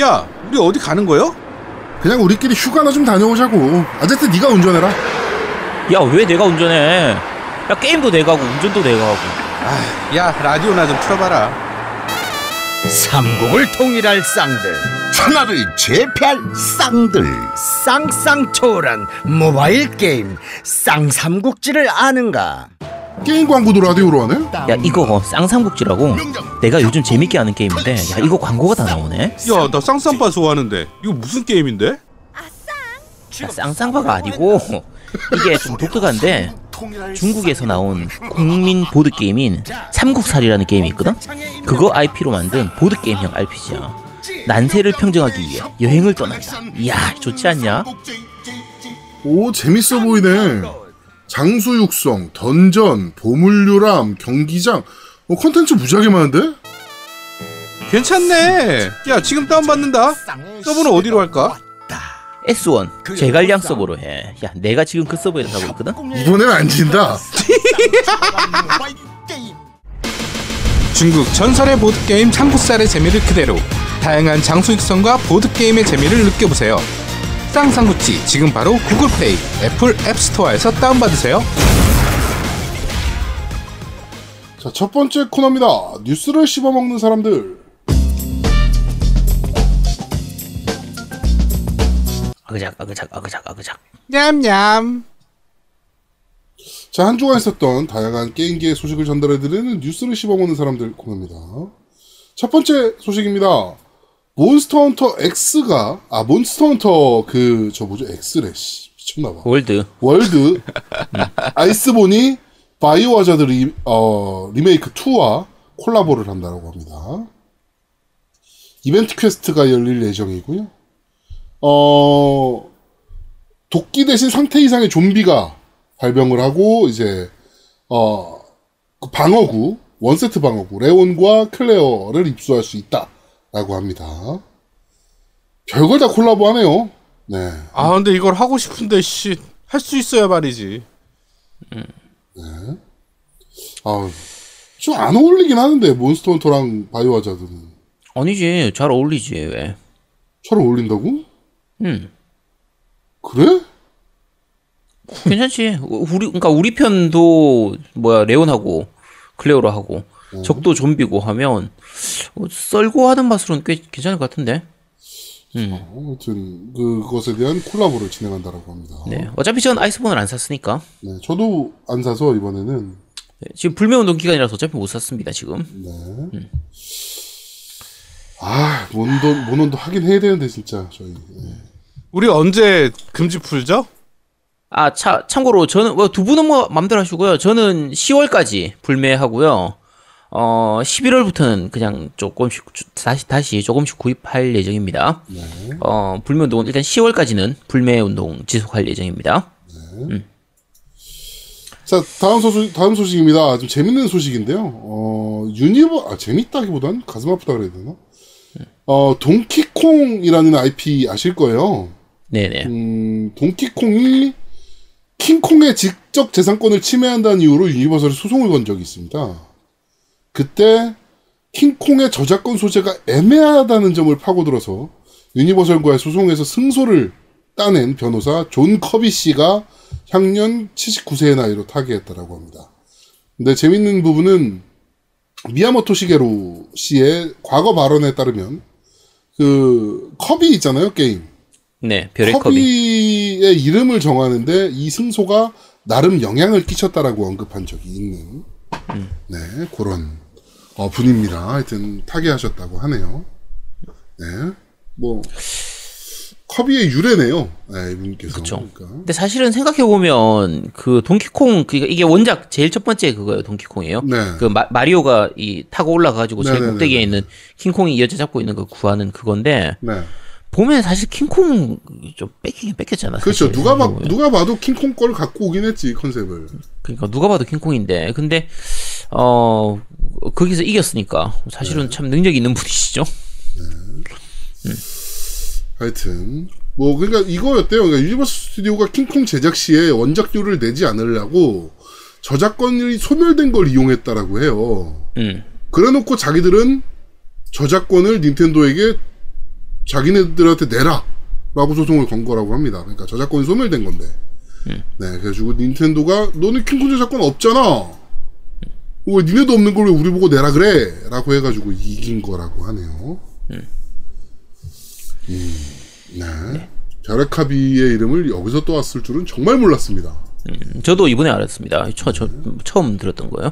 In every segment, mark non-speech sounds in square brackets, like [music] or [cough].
야, 우리 어디 가는 거요? 그냥 우리끼리 휴가나 좀 다녀오자고. 어쨌든 네가 운전해라. 야 왜 내가 운전해? 야 게임도 내가 하고 운전도 내가 하고. 아, 야, 라디오나 좀 틀어봐라. 삼국을 통일할 쌍들 천하를 제패할 쌍들 쌍쌍초월한 모바일 게임 쌍삼국지를 아는가? 게임 광고도 라디오로 하네? 야 이거 쌍삼국지라고. 내가 요즘 재밌게 하는 게임인데 야 이거 광고가 다 나오네. 야, 나 쌍쌍바 좋아하는데. 이거 무슨 게임인데? 야, 쌍쌍바가 아니고 이게 좀 독특한데 중국에서 나온 국민 보드 게임인 삼국살이라는 게임이 있거든. 그거 IP로 만든 보드 게임형 RPG야. 난세를 평정하기 위해 여행을 떠난다. 이야 좋지 않냐? 오, 재밌어 보이네. 장수 육성, 던전, 보물류람, 경기장. 어, 컨텐츠 무지하게 많은데? 괜찮네. 야, 지금 다운 받는다. 서버는 어디로 할까? S1 제갈량 서버로 해. 야 내가 지금 그 서버에 가고 있거든. 이번엔 안 진다. [laughs] 중국 전설의 보드게임 삼국살의 재미를 그대로 다양한 장수 육성과 보드게임의 재미를 느껴보세요. 쌍쌍구치 지금 바로 구글 플레이, 애플 앱스토어에서 다운받으세요. 자, 첫 번째 코너입니다. 뉴스를 씹어먹는 사람들. 아그작 아그작 아그작 아그작. 냠냠. 자, 한 주간 있었던 다양한 게임계의 소식을 전달해드리는 뉴스를 씹어먹는 사람들 코너입니다. 첫 번째 소식입니다. 몬스터 헌터 X가, 아, 몬스터 헌터 그, 저 뭐죠? X래, 씨. 미쳤나봐. 월드 월드, [laughs] 아이스본이 바이오 하자드 리, 어, 리메이크 2와 콜라보를 한다고 합니다. 이벤트 퀘스트가 열릴 예정이고요. 어, 도끼 대신 상태 이상의 좀비가 발병을 하고, 이제, 어, 그 방어구, 원세트 방어구, 레온과 클레어를 입수할 수 있다 라고 합니다. 별걸 다 콜라보 하네요. 네. 아, 근데 이걸 하고 싶은데 씨, 할 수 있어야 말이지. 아, 좀 안 어울리긴 하는데, 몬스터 헌터랑 바이오 하자드는. 아니지 잘 어울리지 왜? 잘 어울린다고? 음 그래? 괜찮지. 우리 그러니까 우리 편도 뭐야 레온하고 클레오로 하고 적도 좀비고 하면 어, 썰고 하는 맛으로는 꽤 괜찮을 것 같은데. 음. 아무튼 그것에 대한 콜라보를 진행한다라고 합니다. 네. 어차피 전 아이스본을 안 샀으니까. 네, 저도 안 사서 이번에는 네, 지금 불매운동 기간이라서 어차피 못 샀습니다 지금. 네. 아 모논도 모논도 하긴 해야 되는데 진짜 저희. 네. 우리 언제 금지 풀죠? 아, 차, 참고로 저는 뭐두 분은 뭐 맘대로 하시고요. 저는 10월까지 불매하고요. 어, 11월부터는 그냥 조금씩 주- 다시 다시 조금씩 구입할 예정입니다. 어, 불매 운동은 일단 10월까지는 불매 운동 지속할 예정입니다. 자 다음 소식 다음 소식입니다. 좀 재밌는 소식인데요. 어 유니버 아 재밌다기보단 가슴 아프다 그래야 되나? 어 동키콩이라는 IP 아실 거예요. 네네. 음, 동키콩이 킹콩의 지적 재산권을 침해한다는 이유로 유니버설에 소송을 건 적이 있습니다. 그때 킹콩의 저작권 소재가 애매하다는 점을 파고들어서 유니버설과의 소송에서 승소를 따낸 변호사 존 커비 씨가 향년 79세의 나이로 타계했다라고 합니다. 근데 재밌는 부분은 미야모토 시게루 씨의 과거 발언에 따르면 그 커비 있잖아요 게임 네, 별의. 커비의 이름을 정하는데 이 승소가 나름 영향을 끼쳤다라고 언급한 적이 있는 네 그런 어, 분입니다. 하여튼 타계하셨다고 하네요. 네, 뭐 커비의 유래네요. 네, 이분께서. 그쵸. 그러니까. 근데 사실은 생각해 보면 그 동키콩, 그니까 이게 원작 제일 첫 번째 그거예요, 동키콩이에요. 네. 그 마, 마리오가 이 타고 올라가 가지고 제일 네네네네. 꼭대기에 있는 킹콩이 여자 잡고 있는 거 구하는 그건데 네. 보면 사실 킹콩 좀 뺏기긴 뺏겼잖아. 그렇죠. 누가 봐, 생각해보면. 누가 봐도 킹콩 걸 갖고 오긴 했지 컨셉을. 그러니까 누가 봐도 킹콩인데 근데 어 거기서 이겼으니까 사실은 참 능력 있는 분이시죠. 하여튼 뭐 그러니까 이거였대요. 그러니까 유니버스 스튜디오가 킹콩 제작 시에 원작료를 내지 않으려고 저작권이 소멸된 걸 이용했다라고 해요. 음. 그래놓고 자기들은 저작권을 닌텐도에게 자기네들한테 내라! 라고 소송을 건 거라고 합니다. 그러니까 저작권이 소멸된 건데. 네, 그래가지고 닌텐도가 너네 킹콩 저작권 없잖아! 왜 니네도 없는 걸 왜 우리 보고 내라 그래? 라고 해가지고 이긴 거라고 하네요. 음, 네. 벼레카비의 이름을 여기서 또 왔을 줄은 정말 몰랐습니다. 음, 저도 이번에 알았습니다. 처, 저, 처음 들었던 거예요.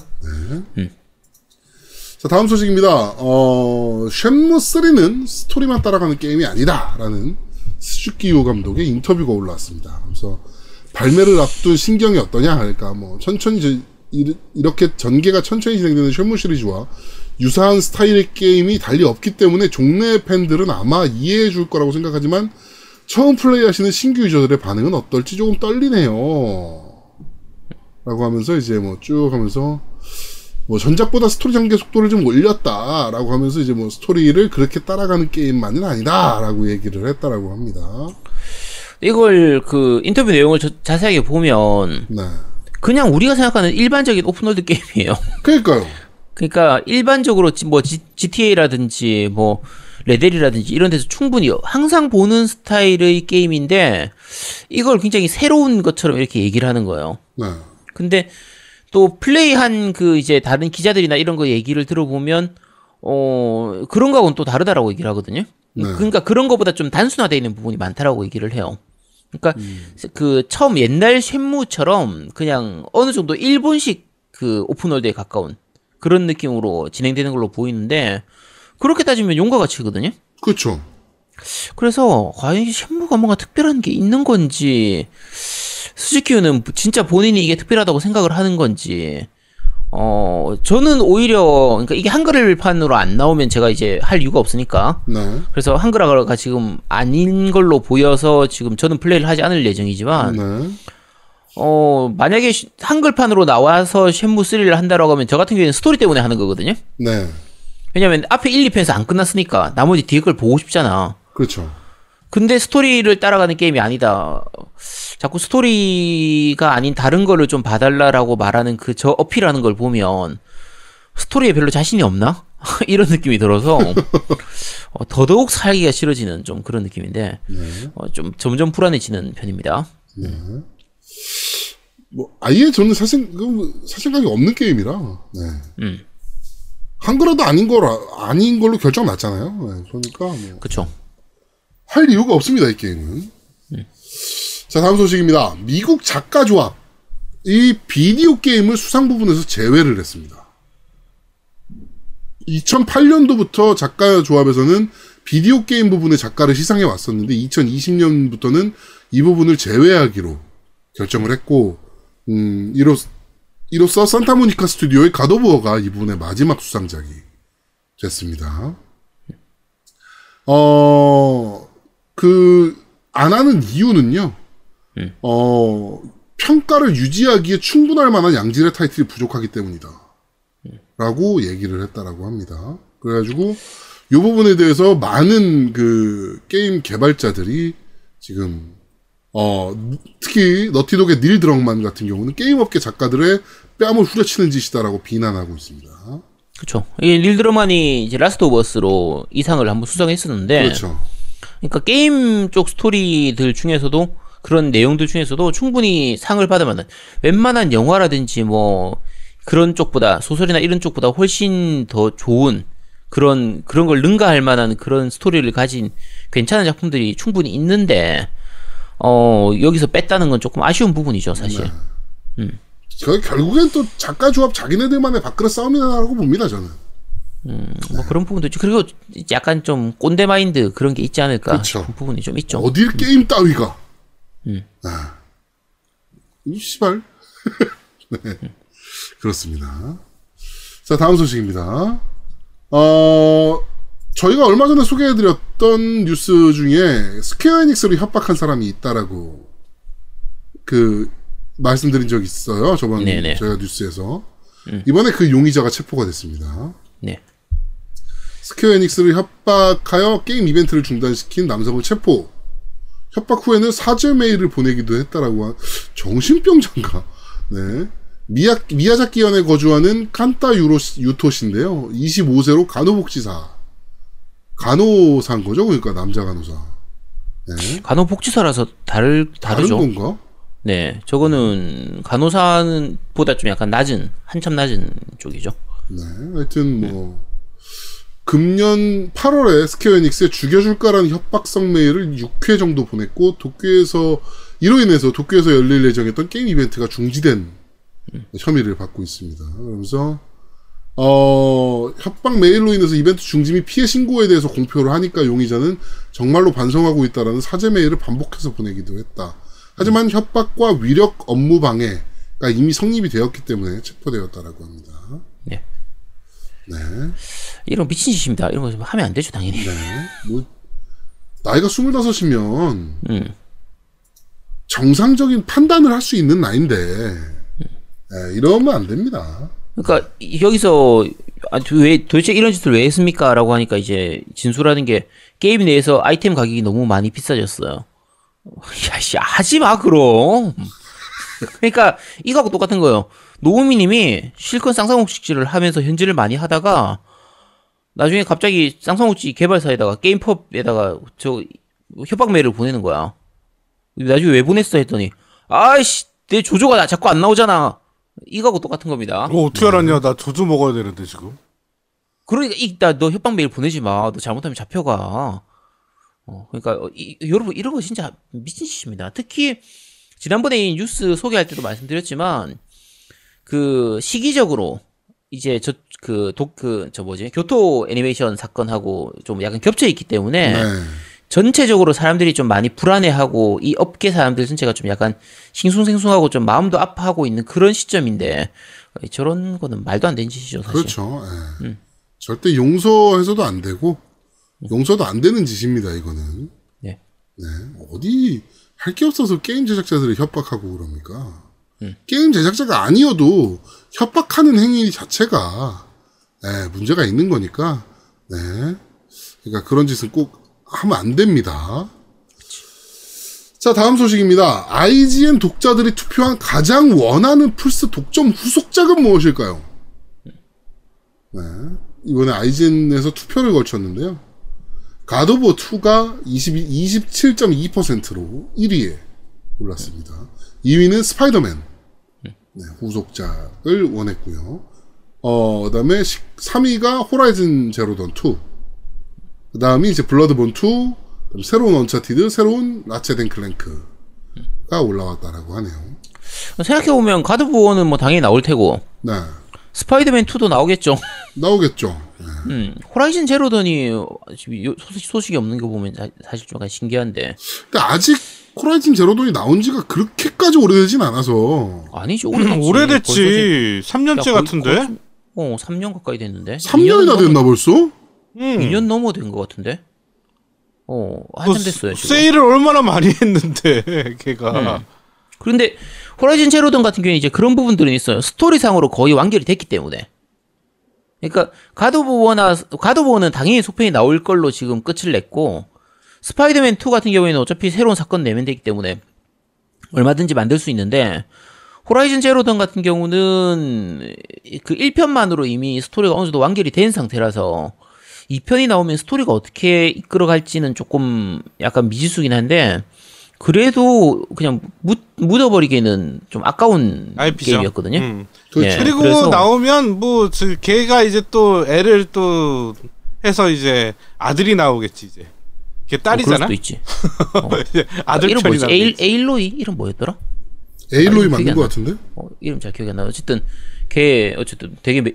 자, 다음 소식입니다. 어, 쉔무 3는 스토리만 따라가는 게임이 아니다 라는 스즈키요 감독의 인터뷰가 올라왔습니다. 그래서 발매를 앞둔 신경이 어떠냐? 그러니까 뭐 천천히 이렇게 전개가 천천히 진행되는 쉔무 시리즈와 유사한 스타일의 게임이 달리 없기 때문에 종래 팬들은 아마 이해해 줄 거라고 생각하지만 처음 플레이하시는 신규 유저들의 반응은 어떨지 조금 떨리네요. 라고 하면서 이제 뭐 쭉 하면서 뭐 전작보다 스토리 전개 속도를 좀 올렸다라고 하면서 이제 뭐 스토리를 그렇게 따라가는 게임만은 아니다라고 얘기를 했다라고 합니다. 이걸 그 인터뷰 내용을 저- 자세하게 보면 네. 그냥 우리가 생각하는 일반적인 오픈월드 게임이에요. [laughs] 그러니까요. 그러니까 일반적으로 지- 뭐 G, GTA라든지 뭐 레데리라든지 이런 데서 충분히 항상 보는 스타일의 게임인데 이걸 굉장히 새로운 것처럼 이렇게 얘기를 하는 거예요. 네. 근데 또 플레이한 그 이제 다른 기자들이나 이런 거 얘기를 들어보면 어 그런 거하고는 또 다르다라고 얘기를 하거든요. 네. 그러니까 그런 거보다 좀 단순화되어 있는 부분이 많다라고 얘기를 해요. 그러니까 그 처음 옛날 쉔무처럼 그냥 어느 정도 일본식 그 오픈월드에 가까운 그런 느낌으로 진행되는 걸로 보이는데 그렇게 따지면 용과 같이거든요. 그렇죠. 그래서 과연 이 쉔무가 뭔가 특별한 게 있는 건지 스즈키우는 진짜 본인이 이게 특별하다고 생각을 하는 건지 어 저는 오히려 그러니까 이게 한글판으로 안 나오면 제가 이제 할 이유가 없으니까 네. 그래서 한글화가 지금 아닌 걸로 보여서 지금 저는 플레이를 하지 않을 예정이지만 네. 어 만약에 시- 한글판으로 나와서 쉔무 3를 한다라고 하면 저 같은 경우에는 스토리 때문에 하는 거거든요. 네. 왜냐면 앞에 1, 2편에서 안 끝났으니까 나머지 뒤에 걸 보고 싶잖아. 그렇죠. 근데 스토리를 따라가는 게임이 아니다. 자꾸 스토리가 아닌 다른 거를 좀 봐달라라고 말하는 그 저 어필하는 걸 보면 스토리에 별로 자신이 없나? [laughs] 이런 느낌이 들어서 [laughs] 어, 더더욱 살기가 싫어지는 좀 그런 느낌인데 어, 좀 점점 불안해지는 편입니다. 뭐 아예 저는 사실 그 사실감이 없는 게임이라. 네. 음. 한글화도 아닌 거라 아닌 걸로 결정 났잖아요. 네. 그러니까 뭐 그쵸? 할 이유가 없습니다, 이 게임은. 자, 다음 소식입니다. 미국 작가 조합. 이 비디오 게임을 수상 부분에서 제외를 했습니다. 2008년도부터 작가 조합에서는 비디오 게임 부분의 작가를 시상해 왔었는데 2020년부터는 이 부분을 제외하기로 결정을 했고 음, 이로, 이로써 산타모니카 스튜디오의 가도부어가 이 부분의 마지막 수상작이 됐습니다. 어, 그, 안 하는 이유는요, 어, 평가를 유지하기에 충분할 만한 양질의 타이틀이 부족하기 때문이다. 라고 얘기를 했다라고 합니다. 그래가지고, 이 부분에 대해서 많은 그, 게임 개발자들이 지금, 어, 특히, 너티독의 닐 드럭만 같은 경우는 게임업계 작가들의 뺨을 후려치는 짓이다라고 비난하고 있습니다. 그쵸? 이 닐 드럭만이 이제 라스트 오브 어스로 이상을 한번 수상했었는데 그렇죠. 그러니까 게임 쪽 스토리들 중에서도 그런 내용들 중에서도 충분히 상을 만한 웬만한 영화라든지 뭐 그런 쪽보다 소설이나 이런 쪽보다 훨씬 더 좋은 그런 그런 걸 능가할 만한 그런 스토리를 가진 괜찮은 작품들이 충분히 있는데 어 여기서 뺐다는 건 조금 아쉬운 부분이죠 사실. 그 결국엔 또 작가 조합 자기네들만의 밥그릇 싸움이라고 봅니다, 저는. 뭐 그런 부분도 있죠. 그리고 약간 좀 꼰대 마인드 그런 게 있지 않을까 그쵸. 싶은 부분이 좀 있죠. 어딜 게임 따위가. 음. 아. 이 씨발. [laughs] 네. 그렇습니다. 자, 다음 소식입니다. 어, 저희가 얼마 전에 소개해드렸던 뉴스 중에 스퀘어 에닉스를 협박한 사람이 있다라고 그 말씀드린 적이 있어요. 저번 네네. 저희가 뉴스에서. 이번에 그 용의자가 체포가 됐습니다. 네. 스퀘어 에닉스를 협박하여 게임 이벤트를 중단시킨 남성을 체포. 협박 후에는 사죄 메일을 보내기도 했다라고 한 정신병자인가? 네. 미야 미야자키 현에 거주하는 칸타 유로 유토 씨인데요. 25세로 간호복지사. 간호사인 거죠? 그러니까 남자 간호사. 네. 간호복지사라서 다를 다른 다르죠. 건가? 네, 저거는 간호사는 보다 좀 약간 낮은 한참 낮은 쪽이죠. 네. 하여튼 뭐 금년 8월에 스퀘어 에닉스에 죽여줄까라는 협박성 메일을 6회 정도 보냈고 도쿄에서 이로 인해서 도쿄에서 열릴 예정했던 게임 이벤트가 중지된 혐의를 받고 있습니다. 그러면서 어, 협박 메일로 인해서 이벤트 중지 및 피해 신고에 대해서 공표를 하니까 용의자는 정말로 반성하고 있다라는 사죄 메일을 반복해서 보내기도 했다. 하지만 협박과 위력 업무 방해가 이미 성립이 되었기 때문에 체포되었다라고 합니다. 네. 네. 이런 미친 짓입니다. 이런 거 하면 안 되죠, 당연히. 네. 뭐, 나이가 25이면 음. 정상적인 판단을 할 수 있는 나이인데, 네, 이러면 안 됩니다. 그러니까 이- 여기서 아, 도- 왜 도대체 이런 짓을 왜 했습니까라고 하니까 이제 진술하는 게 게임 내에서 아이템 가격이 너무 많이 비싸졌어요. [laughs] 야씨 하지 마 그럼. [laughs] 그러니까 이거하고 똑같은 거예요. 노우미님이 실컷 쌍쌍옥식지를 하면서 현질을 많이 하다가 나중에 갑자기 쌍쌍옥지 개발사에다가 게임펍에다가 저 협박 메일을 보내는 거야. 나중에 왜 보냈어 했더니 아이씨 내 조조가 나 자꾸 안 나오잖아. 이거하고 똑같은 겁니다. 이거 어떻게 알았냐? 나 조주 먹어야 되는데 지금. 그러니까 이따 너 협박 메일 보내지 마. 너 잘못하면 잡혀가. 어, 그러니까 어, 이, 여러분 이런 거 진짜 미친 짓입니다. 특히 지난번에 이 뉴스 소개할 때도 말씀드렸지만 그 시기적으로 이제 저 그 독 그 저 뭐지 교토 애니메이션 사건하고 좀 약간 겹쳐 있기 때문에 네. 전체적으로 사람들이 좀 많이 불안해하고 이 업계 사람들 전체가 좀 약간 싱숭생숭하고 좀 마음도 아파하고 있는 그런 시점인데 어, 저런 거는 말도 안 되는 짓이죠 사실. 그렇죠. 예. 절대 용서해서도 안 되고, 용서도 안 되는 짓입니다, 이거는. 네. 네. 어디, 할 게 없어서 게임 제작자들을 협박하고 그럽니까? 게임 제작자가 아니어도 협박하는 행위 자체가, 예, 문제가 있는 거니까, 네. 그러니까 그런 짓은 꼭 하면 안 됩니다. 자, 다음 소식입니다. IGN 독자들이 투표한 가장 원하는 플스 독점 후속작은 무엇일까요? 네. 이번에 IGN에서 투표를 걸쳤는데요. 갓 오브 워 2가 22, 27.2%로 1위에 올랐습니다. 2위는 스파이더맨. 네, 후속작을 원했고요. 어, 그다음에 3위가 호라이즌 제로던 2. 그다음이 이제 블러드본 2, 그다음 새로운 언차티드, 새로운 라쳇 앤 클랭크가 올라왔다라고 하네요. 생각해 보면 갓 오브 워는 뭐 당연히 나올 테고 네. 스파이더맨 2도 나오겠죠. 나오겠죠. 네. 음, 호라이즌 소식, 소식이 없는 거 보면 사, 사실 좀 신기한데 근데 아직 호라이즌 제로돈이 나온 지가 그렇게까지 오래되진 않아서 아니지 오래됐지. 벌써 오래됐지. 지금- 3년째 야, 같은데. 거의- 어 3년 가까이 됐는데 3년이나 됐나 벌써? 응. 2년 넘어 된 것 같은데 어 한참 됐어요 지금 세일을 얼마나 많이 했는데 [laughs] 걔가. 그런데 호라이즌 제로던 같은 경우에 이제 그런 부분들은 있어요. 스토리상으로 거의 완결이 됐기 때문에. 그러니까 가도보어나 가도보어는 당연히 속편이 나올 걸로 지금 끝을 냈고 스파이더맨 2 같은 경우에는 어차피 새로운 사건 내면 되기 때문에 얼마든지 만들 수 있는데 호라이즌 제로던 같은 경우는 그 1편만으로 이미 스토리가 어느 정도 완결이 된 상태라서 2편이 나오면 스토리가 어떻게 이끌어갈지는 조금 약간 미지수긴 한데 그래도 그냥 묻, 묻어버리기에는 좀 아까운 IP죠. 게임이었거든요. 음. 예, 그리고 그래서- 나오면 뭐 저, 걔가 이제 또 애를 또 해서 이제 아들이 나오겠지 이제. 걔 어, 그럴 딸이잖아. 수도 있지. [laughs] 이제 아들 이름 편이 뭐지? 에일. 에일로이 이름 뭐였더라? 에일로이 맞는 안것 나. 같은데? 어, 이름 잘 기억이 안 나. 어쨌든 걔 어쨌든 되게 매,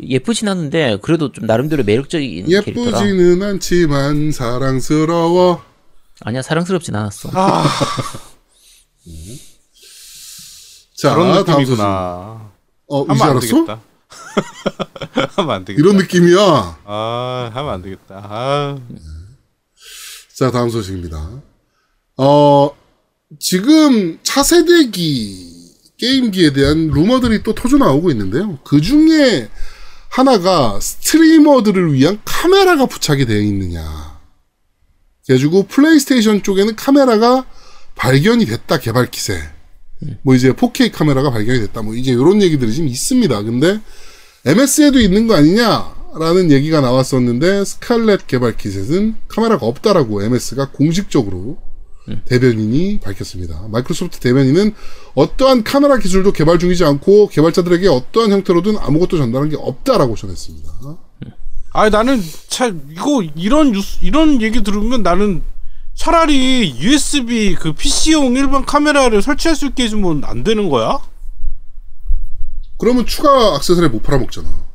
예쁘진 않은데 그래도 좀 나름대로 매력적인 캐릭터라. 예쁘지는 않지만 사랑스러워. 아니야 사랑스럽진 않았어. 아, [laughs] 자, 그런. 느낌이구나. 어, 이제 알았어? 되겠다. [laughs] 하면 안 되겠다. 이런 느낌이야. 아, 하면 안 되겠다. 아, 자, 다음 소식입니다. 어, 지금 차세대기 게임기에 대한 루머들이 또 터져 나오고 있는데요. 그 중에 하나가 스트리머들을 위한 카메라가 부착이 되어 있느냐. 그래가지고 플레이스테이션 쪽에는 카메라가 발견이 됐다, 개발 기세. 뭐 이제 4K 카메라가 발견이 됐다, 뭐 이제 이런 얘기들이 지금 있습니다. 근데 MS에도 있는 거 아니냐? 라는 얘기가 나왔었는데 스칼렛 개발 키셋은 카메라가 없다라고 MS가 공식적으로 대변인이 밝혔습니다. 마이크로소프트 대변인은 어떠한 카메라 기술도 개발 중이지 않고 개발자들에게 어떠한 형태로든 아무것도 전달한 게 없다라고 전했습니다. 아니 나는 참 이거 이런 뉴스 이런 얘기 들으면 나는 차라리 USB 그 PC용 일반 카메라를 설치할 수 있게 해주면 안 되는 거야? 그러면 추가 액세서리 못 팔아먹잖아.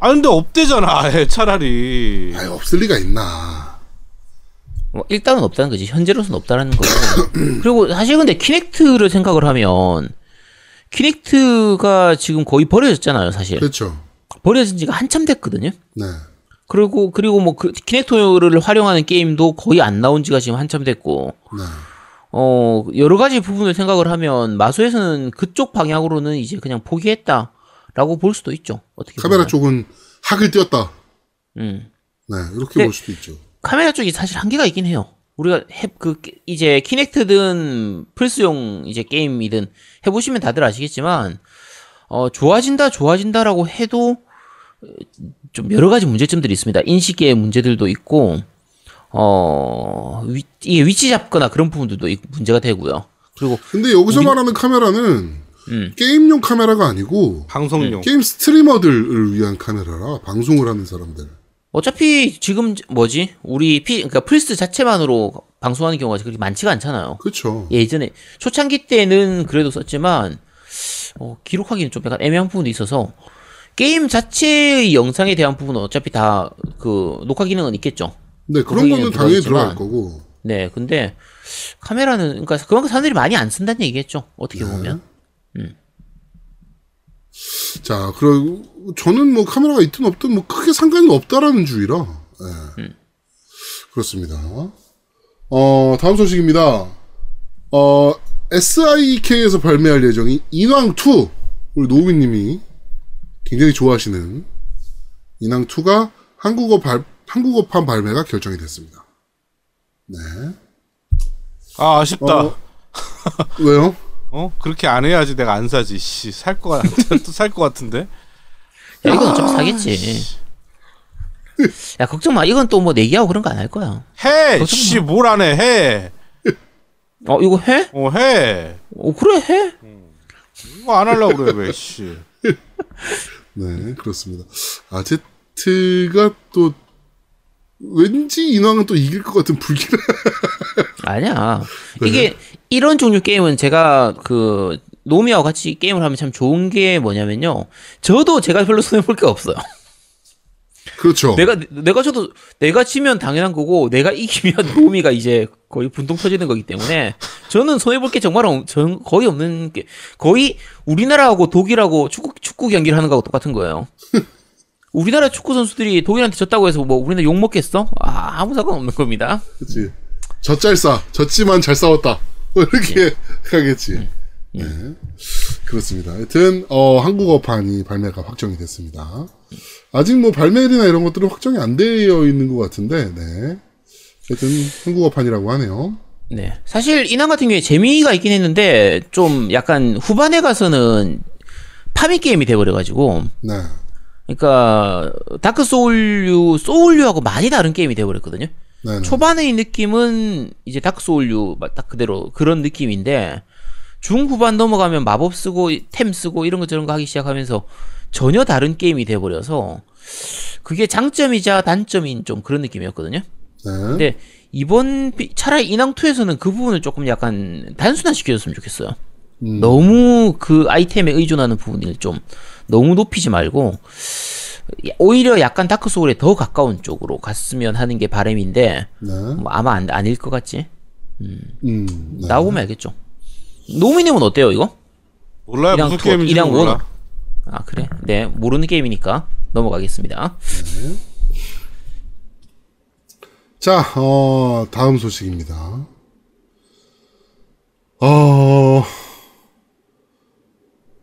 아 근데 없대잖아 아예 [laughs] 차라리 아예 없을 리가 있나. 뭐 일단은 없다는 거지. 현재로서는 없다라는 거고. [clears throat] 그리고 사실 근데 키넥트를 생각을 하면 키넥트가 지금 거의 버려졌잖아요, 사실. 그렇죠. 버려진 지가 한참 됐거든요. 네. 그리고 그리고 뭐 그 키넥트를 활용하는 게임도 거의 안 나온 지가 지금 한참 됐고. 네. 어, 여러 가지 부분을 생각을 하면 마소에서는 그쪽 방향으로는 이제 그냥 포기했다 라고 볼 수도 있죠. 어떻게 카메라 보면. 쪽은 학을 띄었다. 음. 네, 이렇게 네. 볼 수도 있죠. 카메라 쪽이 사실 한계가 있긴 해요. 우리가 해, 그 이제 키넥트든 플스용 이제 게임이든 해보시면 다들 아시겠지만 어 좋아진다 좋아진다라고 해도 어, 좀 여러 가지 문제점들이 있습니다. 인식의 문제들도 있고 어 위, 이게 위치 잡거나 그런 부분들도 있- 문제가 되고요. 그리고 근데 여기서 말하는 카메라는 음. 게임용 카메라가 아니고 방송용 게임 스트리머들을 위한 카메라라 방송을 하는 사람들. 어차피 지금 뭐지 우리 피 그러니까 플스 자체만으로 방송하는 경우가 그렇게 많지가 않잖아요. 그렇죠. 예전에 초창기 때는 그래도 썼지만 어, 기록하기는 좀 약간 애매한 부분도 있어서 게임 자체의 영상에 대한 부분은 어차피 다 그 녹화 기능은 있겠죠. 네, 그런 거는 당연히. 들어갈 거고. 네, 근데 카메라는 그러니까 그만큼 사람들이 많이 안 쓴다는 얘기겠죠. 어떻게 네. 보면. 자, 그리고 저는 뭐 카메라가 있든 없든 뭐 크게 상관이 없다라는 주의라. 예. 음. 그렇습니다. 어, 다음 소식입니다. 어, SIK에서 발매할 예정인 인왕2. 우리 노우미님이 굉장히 좋아하시는 인왕2가 한국어 발, 한국어판 발매가 결정이 됐습니다. 네. 아 아쉽다 어, 왜요? 어 그렇게 안 해야지 내가 안 사지 씨살거 같, [laughs] 또살 것 같은데 야, 이건 어차피 사겠지. 야, 걱정 마. 이건 또 뭐 내기하고 그런 거 안 할 거야. 해씨뭘 안 해 해. 어, 이거 해? 어 해. 어, 그래, 해? 이거 안 하려고 그래 왜 씨. [laughs] 네, 그렇습니다. 아제트가 또 왠지 인왕은 또 이길 것 같은 불길한 [laughs] 아니야. 네. 이게 이런 종류 게임은 제가 그 노미와 같이 게임을 하면 참 좋은 게 뭐냐면요. 저도 제가 별로 손해 볼 게 없어요. 그렇죠. 내가 내가 저도 내가 지면 당연한 거고 내가 이기면 [laughs] 노미가 이제 거의 분통 터지는 거기 때문에 저는 손해 볼 게 정말 없- 전 거의 없는 게 거의 우리나라하고 독일하고 축구 축구 경기를 하는 거하고 똑같은 거예요. [laughs] 우리나라 축구 선수들이 독일한테 졌다고 해서 뭐 우리나라 욕 먹겠어? 아, 아무 상관 없는 겁니다. 그렇지. 졌잘싸. 졌지만 잘 싸웠다. [laughs] 뭐 이렇게 하겠지. 네. 그렇습니다. 하여튼 어, 한국어판이 발매가 확정이 됐습니다. 아직 뭐 발매일이나 이런 것들은 확정이 안 되어 있는 것 같은데, 네. 하여튼 한국어판이라고 하네요. 네. 사실 인왕 같은 경우에 재미가 있긴 했는데 좀 약간 후반에 가서는 파밍 게임이 돼버려가지고 네. 그러니까 다크 소울류 소울류하고 많이 다른 게임이 돼버렸거든요. 네. 네. 초반의 느낌은 이제 다크 소울류 막딱 그대로 그런 느낌인데 중후반 넘어가면 마법 쓰고 템 쓰고 이런 거 저런 거 하기 시작하면서 전혀 다른 게임이 돼버려서 그게 장점이자 단점인 좀 그런 느낌이었거든요. 네. 근데 이번 비- 차라리 인왕2에서는 그 부분을 조금 약간 단순화시켜줬으면 좋겠어요. 음. 너무 그 아이템에 의존하는 부분을 좀 너무 높이지 말고 오히려 약간 다크 소울에 더 가까운 쪽으로 갔으면 하는 게 바람인데 네. 뭐 아마 안, 아닐 것 같지. 음. 네. 나오면 알겠죠. 노미님은 어때요 이거? 몰라요 이랑 무슨 투, 게임인지 이랑 몰라. 원. 아 그래? 네 모르는 게임이니까 넘어가겠습니다. 자, 어, 다음 소식입니다. 어,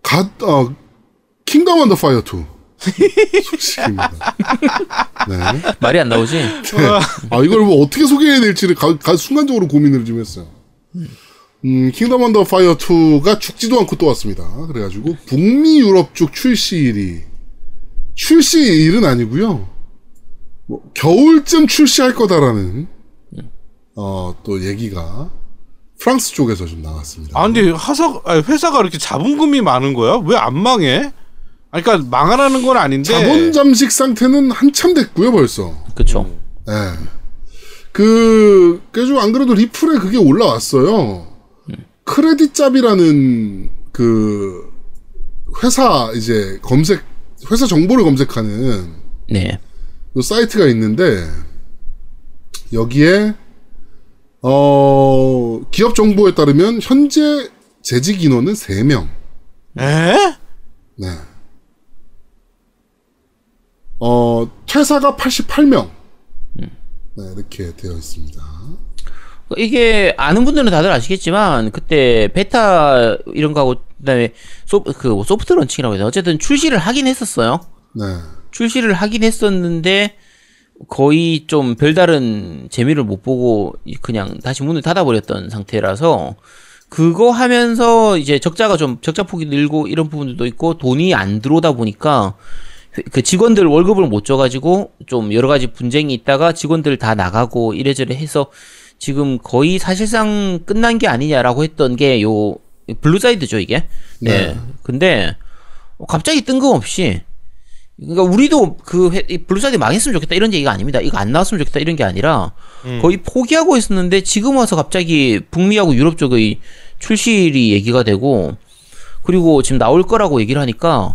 갓, 어, 킹덤 언더 파이어 2. 소식입니다. 네. 말이 안 나오지? 아, 이걸 뭐 어떻게 소개해야 될지를 가, 가- 순간적으로 고민을 좀 했어요. 음, 킹덤 언더 파이어 2가 죽지도 않고 또 왔습니다. 그래가지고, 북미 유럽 쪽 출시일이 출시 일은 아니고요. 뭐 겨울쯤 출시할 거다라는 어, 또 얘기가 프랑스 쪽에서 좀 나왔습니다. 아 근데 하사 아니, 회사가 이렇게 자본금이 많은 거야? 왜 안 망해? 아니, 그러니까 망하라는 건 아닌데. 자본 잠식 상태는 한참 됐고요, 벌써. 그쵸. 예. 그, 그래서 안 그래도 리플에 그게 올라왔어요. 크레딧 잡이라는 그 회사 이제 검색 회사 정보를 검색하는 네. 그 사이트가 있는데 여기에 어 기업 정보에 따르면 현재 재직 인원은 3명. 에? 네. 어 퇴사가 88명. 네, 이렇게 되어 있습니다. 이게 아는 분들은 다들 아시겠지만 그때 베타 이런 거하고 그다음에 소, 그 소프트 런칭이라고 해서 어쨌든 출시를 하긴 했었어요. 네. 출시를 하긴 했었는데 거의 좀 별다른 재미를 못 보고 그냥 다시 문을 닫아버렸던 상태라서 그거 하면서 이제 적자가 좀 적자 폭이 늘고 이런 부분들도 있고 돈이 안 들어오다 보니까 그 직원들 월급을 못 줘가지고 좀 여러 가지 분쟁이 있다가 직원들 다 나가고 이래저래 해서 지금 거의 사실상 끝난 게 아니냐라고 했던 게 요 블루사이드죠 이게. 네. 네. 근데 갑자기 뜬금없이 그러니까 우리도 그 회- 이 블루사이드 망했으면 좋겠다 이런 얘기가 아닙니다. 이거 안 나왔으면 좋겠다 이런 게 아니라 거의 포기하고 있었는데 지금 와서 갑자기 북미하고 유럽 쪽의 출시일이 얘기가 되고 그리고 지금 나올 거라고 얘기를 하니까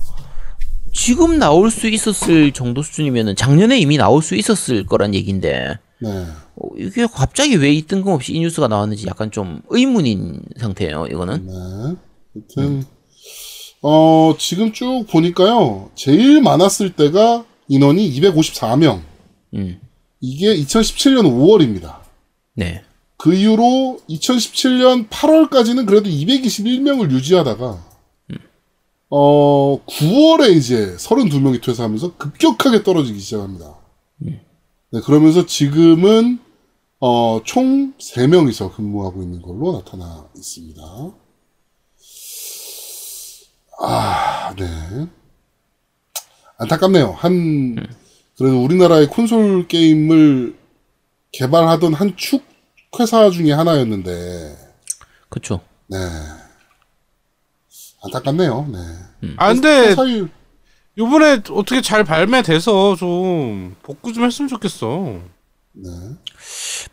지금 나올 수 있었을 정도 수준이면은 작년에 이미 나올 수 있었을 거란 얘기인데 네. 어, 이게 갑자기 왜 이 뜬금없이 이 뉴스가 나왔는지 약간 좀 의문인 상태예요. 이거는 네. 하여튼, 어, 지금 쭉 보니까요, 제일 많았을 때가 인원이 254명. 음. 이게 2017년 5월입니다. 네. 그 이후로 2017년 8월까지는 그래도 221명을 유지하다가, 어, 9월에 이제 32명이 퇴사하면서 급격하게 떨어지기 시작합니다. 네, 그러면서 지금은, 어, 총 3명이서 근무하고 있는 걸로 나타나 있습니다. 아, 네. 안타깝네요. 한, 그래도 우리나라의 콘솔 게임을 개발하던 한 축 회사 중에 하나였는데, 그쵸. 네. 안타깝네요. 네. 아 근데 회사일, 요번에 어떻게 잘 발매돼서 좀 복구 좀 했으면 좋겠어. 네.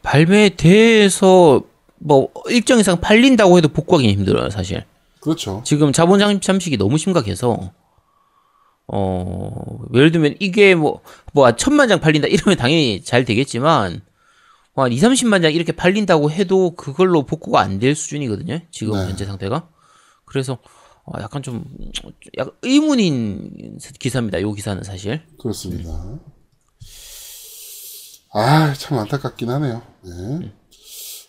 발매돼서 뭐 일정 이상 팔린다고 해도 복구하기 힘들어요, 사실. 그렇죠. 지금 자본 잠- 잠식이 너무 심각해서 어 예를 들면 이게 뭐뭐 천만 장 팔린다 이러면 당연히 잘 되겠지만 뭐한 2, 30만 장 이렇게 팔린다고 해도 그걸로 복구가 안 될 수준이거든요. 지금 네. 현재 상태가. 그래서 어, 약간 좀 약간 의문인 기사입니다. 요 기사는 사실. 그렇습니다. 아, 참 안타깝긴 하네요. 네.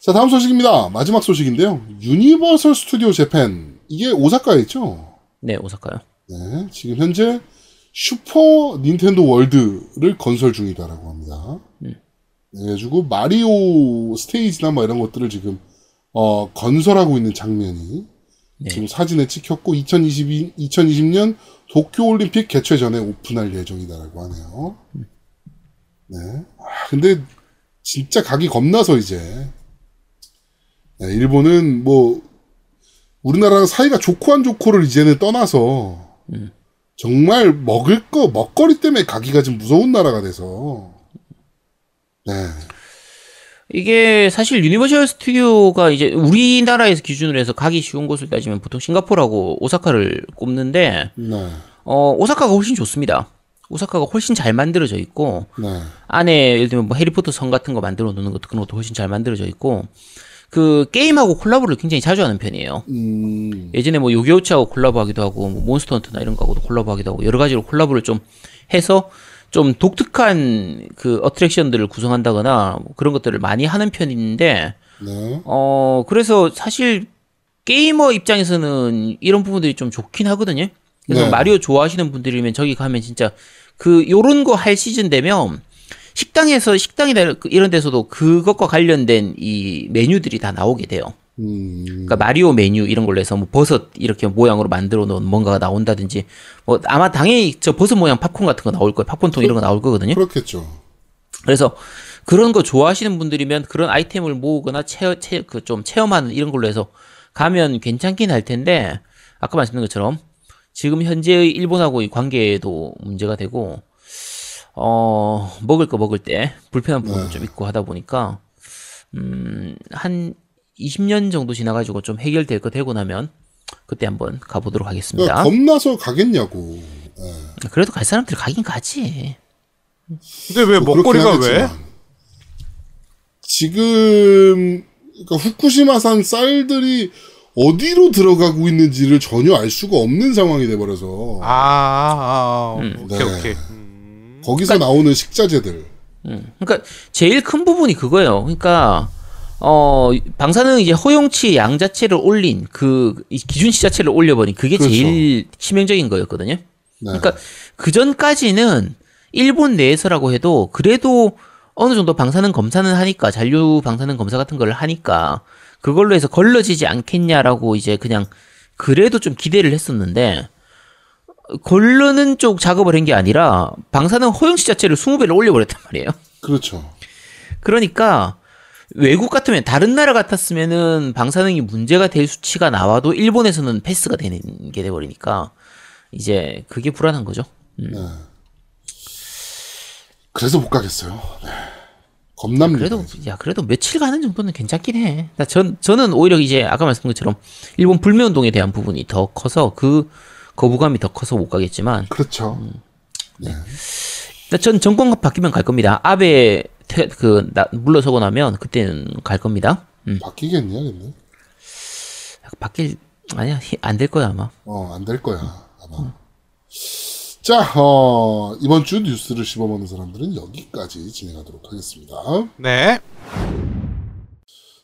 자, 다음 소식입니다. 마지막 소식인데요. 유니버설 스튜디오 재팬. 이게 오사카에 있죠? 네, 오사카요. 네. 지금 현재 슈퍼 닌텐도 월드를 건설 중이다라고 합니다. 네, 그래가지고 마리오 스테이지나 뭐 이런 것들을 지금 어, 건설하고 있는 장면이 네. 지금 사진에 찍혔고 2022, 2020년 도쿄올림픽 개최 전에 오픈할 예정이다라고 하네요. 네. 아, 근데 진짜 가기 겁나서 이제 네, 일본은 뭐 우리나라랑 사이가 좋고 안 좋고를 이제는 떠나서 정말 먹을 거 먹거리 때문에 가기가 좀 무서운 나라가 돼서 네. 이게 사실 유니버셜 스튜디오가 이제 우리나라에서 기준으로 해서 가기 쉬운 곳을 따지면 보통 싱가포르하고 오사카를 꼽는데 네. 어 오사카가 훨씬 좋습니다. 오사카가 훨씬 잘 만들어져 있고 네. 안에 예를 들면 뭐 해리포터 성 같은 거 만들어 놓는 것도 그런 것도 훨씬 잘 만들어져 있고 그 게임하고 콜라보를 굉장히 자주 하는 편이에요. 음. 예전에 뭐 요기요치하고 콜라보하기도 하고 뭐 몬스터 헌트나 이런 거하고도 콜라보하기도 하고 여러 가지로 콜라보를 좀 해서 좀 독특한 그 어트랙션들을 구성한다거나 뭐 그런 것들을 많이 하는 편인데 네. 어 그래서 사실 게이머 입장에서는 이런 부분들이 좀 좋긴 하거든요. 그래서 네. 마리오 좋아하시는 분들이면 저기 가면 진짜 그 요런 거 할 시즌 되면 식당에서 식당이나 이런 데서도 그것과 관련된 이 메뉴들이 다 나오게 돼요. 음, 그러니까 마리오 메뉴 이런 걸로 해서 뭐 버섯 이렇게 모양으로 만들어 놓은 뭔가가 나온다든지 뭐 아마 당연히 저 버섯 모양 팝콘 같은 거 나올 거예요. 팝콘통 이런 거 나올 거거든요. 그렇겠죠. 그래서 그런 거 좋아하시는 분들이면 그런 아이템을 모으거나 체험, 체, 그좀 체험하는 이런 걸로 해서 가면 괜찮긴 할 텐데 아까 말씀드린 것처럼 지금 현재의 일본하고의 관계도 문제가 되고 어 먹을 거 먹을 때 불편한 부분도 네. 좀 있고 하다 보니까 음한 20년 정도 지나가지고 좀 해결될 거 되고 나면 그때 한번 가보도록 하겠습니다. 그러니까 겁나서 가겠냐고. 예. 그래도 갈 사람들 가긴 가지. 근데 왜 뭐 먹거리가 왜? 지금 그러니까 후쿠시마산 쌀들이 어디로 들어가고 있는지를 전혀 알 수가 없는 상황이 돼버려서 아, 아, 음. 오케이 네. 오케이. 거기서 나오는 식자재들 음, 그러니까 제일 큰 부분이 그거예요. 그러니까 어 방사능 이제 허용치 양 자체를 올린 그이 기준치 자체를 올려버린 그게 그렇죠. 제일 치명적인 거였거든요. 네. 그러니까 그 전까지는 일본 내에서라고 해도 그래도 어느 정도 방사능 검사는 하니까 잔류 방사능 검사 같은 걸 하니까 그걸로 해서 걸러지지 않겠냐라고 이제 그냥 그래도 좀 기대를 했었는데 걸르는 쪽 작업을 한 게 아니라 방사능 허용치 자체를 20배를 올려버렸단 말이에요. 그렇죠. 그러니까 외국 같으면 다른 나라 같았으면은 방사능이 문제가 될 수치가 나와도 일본에서는 패스가 되는 게 돼버리니까 이제 그게 불안한 거죠. 음. 네. 그래서 못 가겠어요. 네. 겁납니다. 그래도 야 그래도 며칠 가는 정도는 괜찮긴 해. 나 전 저는 오히려 이제 아까 말씀드린 것처럼 일본 불매 운동에 대한 부분이 더 커서 그 거부감이 더 커서 못 가겠지만 그렇죠. 음. 나전 정권 바뀌면 갈 겁니다. 아베 퇴- 그 나, 물러서고 나면 그때는 갈 겁니다. 음. 바뀌겠냐, 근데? 바뀔 아니야 안 될 거야 아마. 어, 안 될 거야, 아마. 자, 어, 이번 주 뉴스를 씹어먹는 사람들은 여기까지 진행하도록 하겠습니다. 네.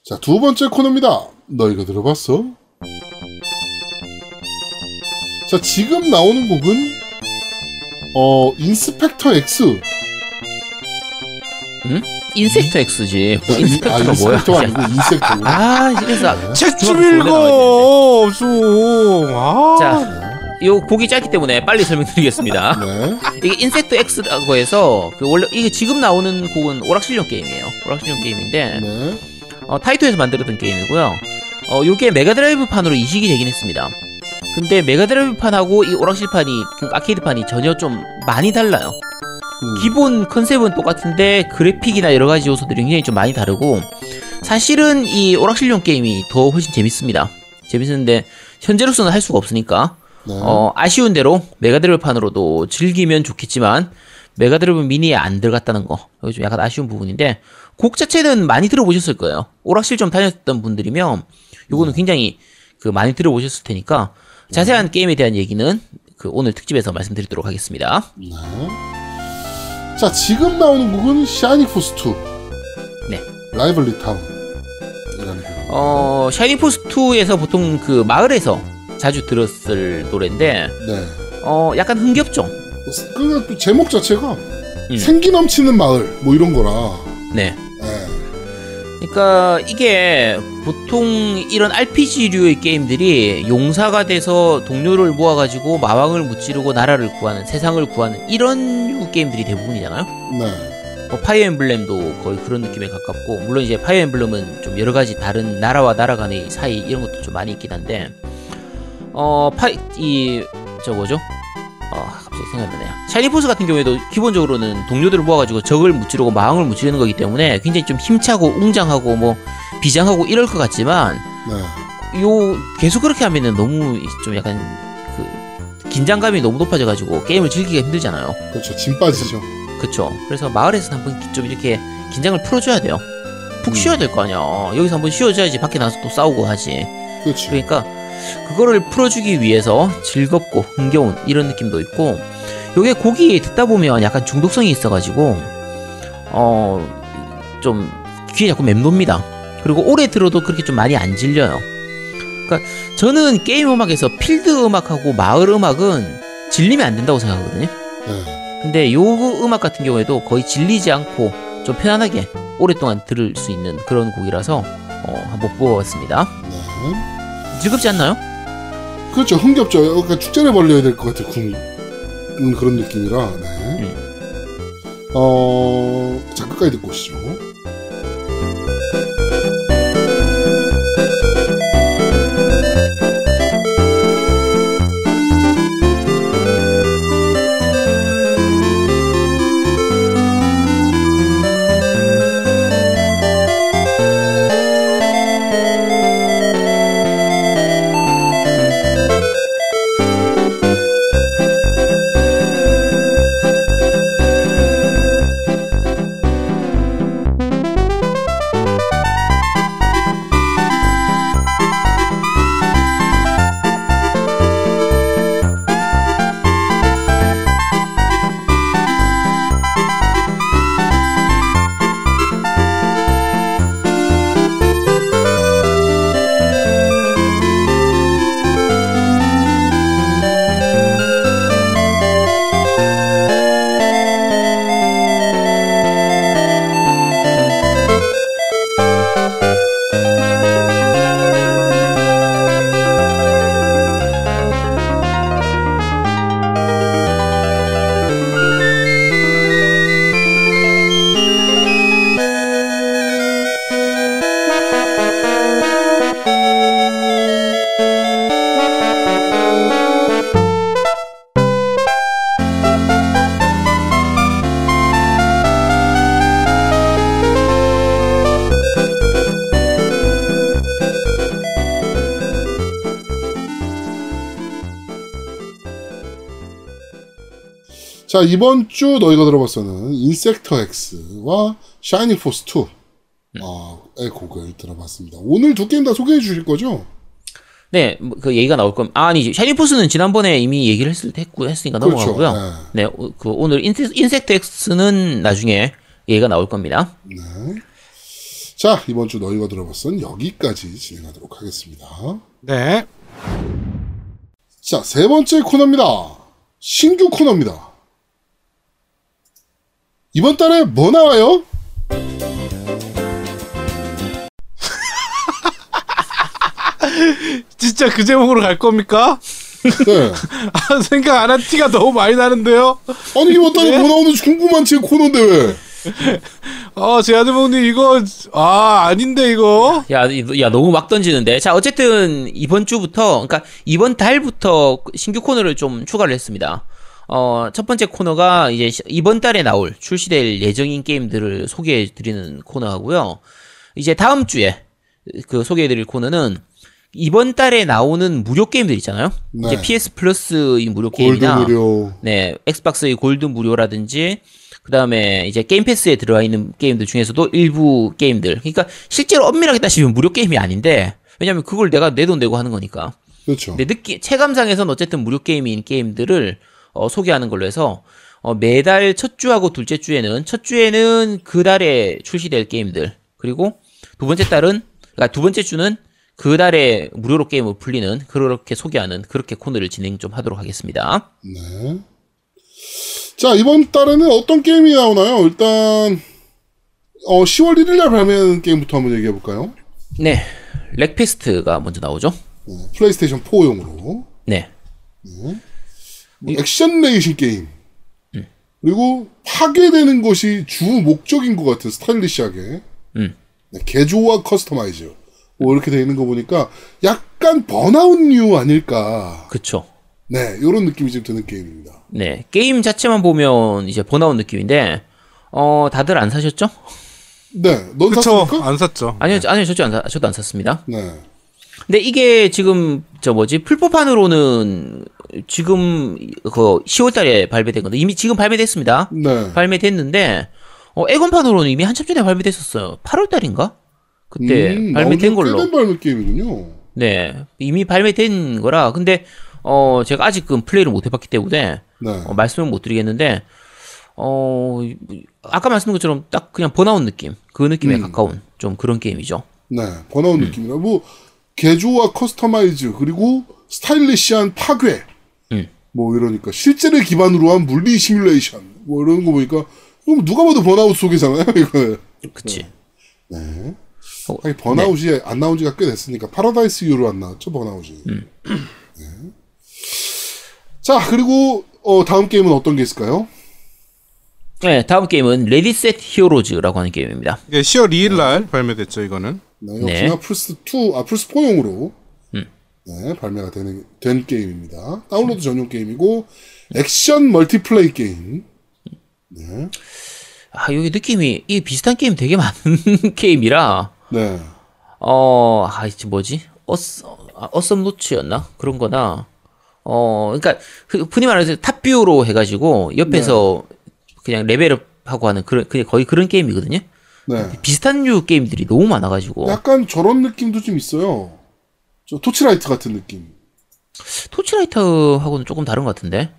자, 두 번째 코너입니다. 너희가 들어봤어? 자, 지금 나오는 곡은, 어, 인스펙터 X. 인섹트 X지. 뭐 아, 인스펙터가 뭐야? 인스펙터 아니고 인섹터. [laughs] 아 그래서 책좀 중학교 읽어 좀. 아. 자, 요 곡이 짧기 때문에 빨리 설명드리겠습니다. [laughs] 네. 이게 인섹터 X라고 해서 그 원래 이게 지금 나오는 곡은 오락실용 게임이에요. 오락실용 게임인데 네. 어, 타이토에서 만들었던 게임이고요. 어, 요게 메가드라이브 판으로 이식이 되긴 했습니다. 근데 메가드라이브 판하고 이 오락실 판이 그 아케이드 판이 전혀 좀 많이 달라요. 음. 기본 컨셉은 똑같은데 그래픽이나 여러 가지 요소들이 굉장히 좀 많이 다르고 사실은 이 오락실용 게임이 더 훨씬 재밌습니다. 재밌는데 현재로서는 할 수가 없으니까 네. 어, 아쉬운 대로 메가드라이브판으로도 즐기면 좋겠지만 메가드라이브 미니에 안 들어갔다는 거 이거 좀 약간 아쉬운 부분인데 곡 자체는 많이 들어보셨을 거예요. 오락실 좀 다녔던 분들이면 요거는 굉장히 그 많이 들어보셨을 테니까 자세한 게임에 대한 얘기는 그 오늘 특집에서 말씀드리도록 하겠습니다. 네. 자, 지금 나오는 곡은 샤이닝 포스 2. 네. Lively Town. 어, 샤이닝 포스 2에서 보통 그 마을에서 자주 들었을 노래인데 네. 어, 약간 흥겹죠. 그, 그 제목 자체가 음. 생기 넘치는 마을, 뭐 이런 거라. 네. 네. 그러니까 이게 보통 이런 RPG류의 게임들이 용사가 돼서 동료를 모아가지고 마왕을 무찌르고 나라를 구하는 세상을 구하는 이런 류 게임들이 대부분이잖아요. 네. 뭐 파이어 엠블렘도 거의 그런 느낌에 가깝고 물론 이제 파이어 엠블렘은 좀 여러 가지 다른 나라와 나라 간의 사이 이런 것도 좀 많이 있긴 한데 어 파이 이 저거죠. 어 갑자기 생각나네요. 샤이닝 포스 같은 경우에도 기본적으로는 동료들을 모아가지고 적을 무찌르고 마왕을 무찌르는 거기 때문에 굉장히 좀 힘차고 웅장하고 뭐 비장하고 이럴 것 같지만 네. 요 계속 그렇게 하면은 너무 좀 약간 그 긴장감이 너무 높아져가지고 게임을 즐기기가 힘들잖아요. 그렇죠. 짐 빠지죠. 그쵸. 그래서 마을에서 한번 좀 이렇게 긴장을 풀어줘야 돼요. 푹 음. 쉬어야 될 거 아니야. 여기서 한번 쉬어줘야지 밖에 나가서 또 싸우고 하지. 그렇죠. 그러니까 그거를 풀어주기 위해서 즐겁고 흥겨운 이런 느낌도 있고 요게 곡이 듣다 보면 약간 중독성이 있어가지고 어 좀 귀에 자꾸 맴돕니다. 그리고 오래 들어도 그렇게 좀 많이 안 질려요. 그러니까 저는 게임 음악에서 필드 음악하고 마을 음악은 질리면 안 된다고 생각하거든요. 네. 근데 요 음악 같은 경우에도 거의 질리지 않고 좀 편안하게 오랫동안 들을 수 있는 그런 곡이라서 어, 한번 뽑아봤습니다. 네. 즐겁지 않나요? 그렇죠. 흥겹죠. 그러니까 축제를 벌려야 될 것 같아요. 군 음, 그런 느낌이라. 네. 어, 자, 끝까지 듣고 오시죠. 자, 이번 주 너희가 들어봤어는 인섹터 X와 샤이닝 포스 2. 어, 의 곡을 들어봤습니다. 오늘 두 게임 다 소개해 주실 거죠? 네, 뭐그 얘기가 나올 겁니다. 아, 아니, 샤이닝 포스는 지난번에 이미 얘기를 했을 때 했고, 했으니까 그렇죠. 넘어가고요. 네, 오- 그 오늘 인세, 인섹터 X는 나중에 얘기가 나올 겁니다. 네. 자, 이번 주 너희가 들어봤은 여기까지 진행하도록 하겠습니다. 네. 자, 세 번째 코너입니다. 신규 코너입니다. 이번 달에 뭐 나와요? [laughs] 진짜 그 제목으로 갈 겁니까? 네. [laughs] 아, 생각 안 한 티가 너무 많이 나는데요. 아니, 이번 달에 뭐 나오는지 궁금한 지 코너인데 왜? [laughs] 어, 제 아드모님 이거 아 아닌데 이거. 야, 이- 야, 너무 막 던지는데. 자, 어쨌든 이번 주부터, 그러니까 이번 달부터 신규 코너를 좀 추가를 했습니다. 어, 첫 번째 코너가 이제 시- 이번 달에 나올 출시될 예정인 게임들을 소개해 드리는 코너하고요. 이제 다음 주에 그 소개해 드릴 코너는 이번 달에 나오는 무료 게임들 있잖아요. 네. 이제 PS 플러스의 무료 게임이나 무료. 네, 엑스박스의 골드 무료라든지 그다음에 이제 게임 패스에 들어가 있는 게임들 중에서도 일부 게임들. 그러니까 실제로 엄밀하게 따지면 무료 게임이 아닌데 왜냐면 그걸 내가 내 돈 내고 하는 거니까. 그렇죠. 근데 느끼 체감상에서는 어쨌든 무료 게임인 게임들을 어, 소개하는 걸로 해서 어, 매달 첫 주하고 둘째 주에는 첫 주에는 그 달에 출시될 게임들 그리고 두 번째 달은 그러니까 두 번째 주는 그 달에 무료로 게임을 풀리는 그렇게 소개하는 그렇게 코너를 진행 좀 하도록 하겠습니다. 네. 자, 이번 달에는 어떤 게임이 나오나요? 일단, 어, 10월 1일 날 발매하는 게임부터 한번 얘기해 볼까요? 네, 렉페스트가 먼저 나오죠. 네, 플레이스테이션 4용으로. 네, 뭐 액션 레이싱 게임. 그리고 파괴되는 것이 주 목적인 것 같은 stylish하게. 음. 네, 개조와 customize. 뭐 이렇게 돼 있는 거 보니까 약간 번아웃류 아닐까. 그쵸. 네, 이런 느낌이 좀 드는 게임입니다. 네, 게임 자체만 보면 이제 번아웃 느낌인데, 어, 다들 안 사셨죠? 네, 넌 그쵸. 샀습니까? 안 샀죠. 아니요, 아니요, 저도 안, 사, 저도 안 샀습니다. 네. 근데 이게 지금, 저 뭐지, 풀포판으로는 지금 그 10월달에 발매된 건데, 이미 지금 발매됐습니다. 네. 발매됐는데, 어, 에건판으로는 이미 한참 전에 발매됐었어요. 8월달인가? 그때 음, 발매된 걸로. 발매 게임이군요. 네, 이미 발매된 거라. 근데, 어, 제가 아직은 플레이를 못 해봤기 때문에, 네. 어, 말씀을 못 드리겠는데 어 아까 말씀드린 것처럼 딱 그냥 번아웃 느낌 그 느낌에 음. 가까운 좀 그런 게임이죠. 네, 번아웃 느낌이라 뭐 개조와 customize 그리고 stylish한 파괴, 음. 뭐 이러니까 실제를 기반으로 한 물리 시뮬레이션 뭐 이런 거 보니까 그럼 누가 봐도 번아웃 속이잖아요 [laughs] 이거. 그치. 네. 어, 하긴 번아웃이 안 나온 지가 꽤 됐으니까 파라다이스 이후로 안 나왔죠 번아웃이. 음. 네. 자 그리고 어, 다음 게임은 어떤 게 있을까요? 네, 다음 게임은 Ready Set Heroes라고 하는 게임입니다. 이게 10월 2일 날 발매됐죠, 이거는. 네, 네. 역시나 플스 2, 아 플스 4용으로 음. 네, 발매가 되는 된 게임입니다. 다운로드 전용 게임이고 액션 멀티플레이 게임. 네, 아, 여기 느낌이 이 비슷한 게임 되게 많은 [laughs] 게임이라 네, 어, 아, 이게 뭐지? Awesome, 아, Awesomenauts였나? 그런 거나, 어, 그러니까, 그 흔히 말해서 top view로 해가지고, 옆에서 그냥 레벨업하고 하는 그런, 거의 그런 게임이거든요? 네. 비슷한 류 게임들이 너무 많아가지고, 약간 저런 느낌도 좀 있어요. 저 토치라이트 같은 느낌. 토치라이트하고는 조금 다른 것 같은데?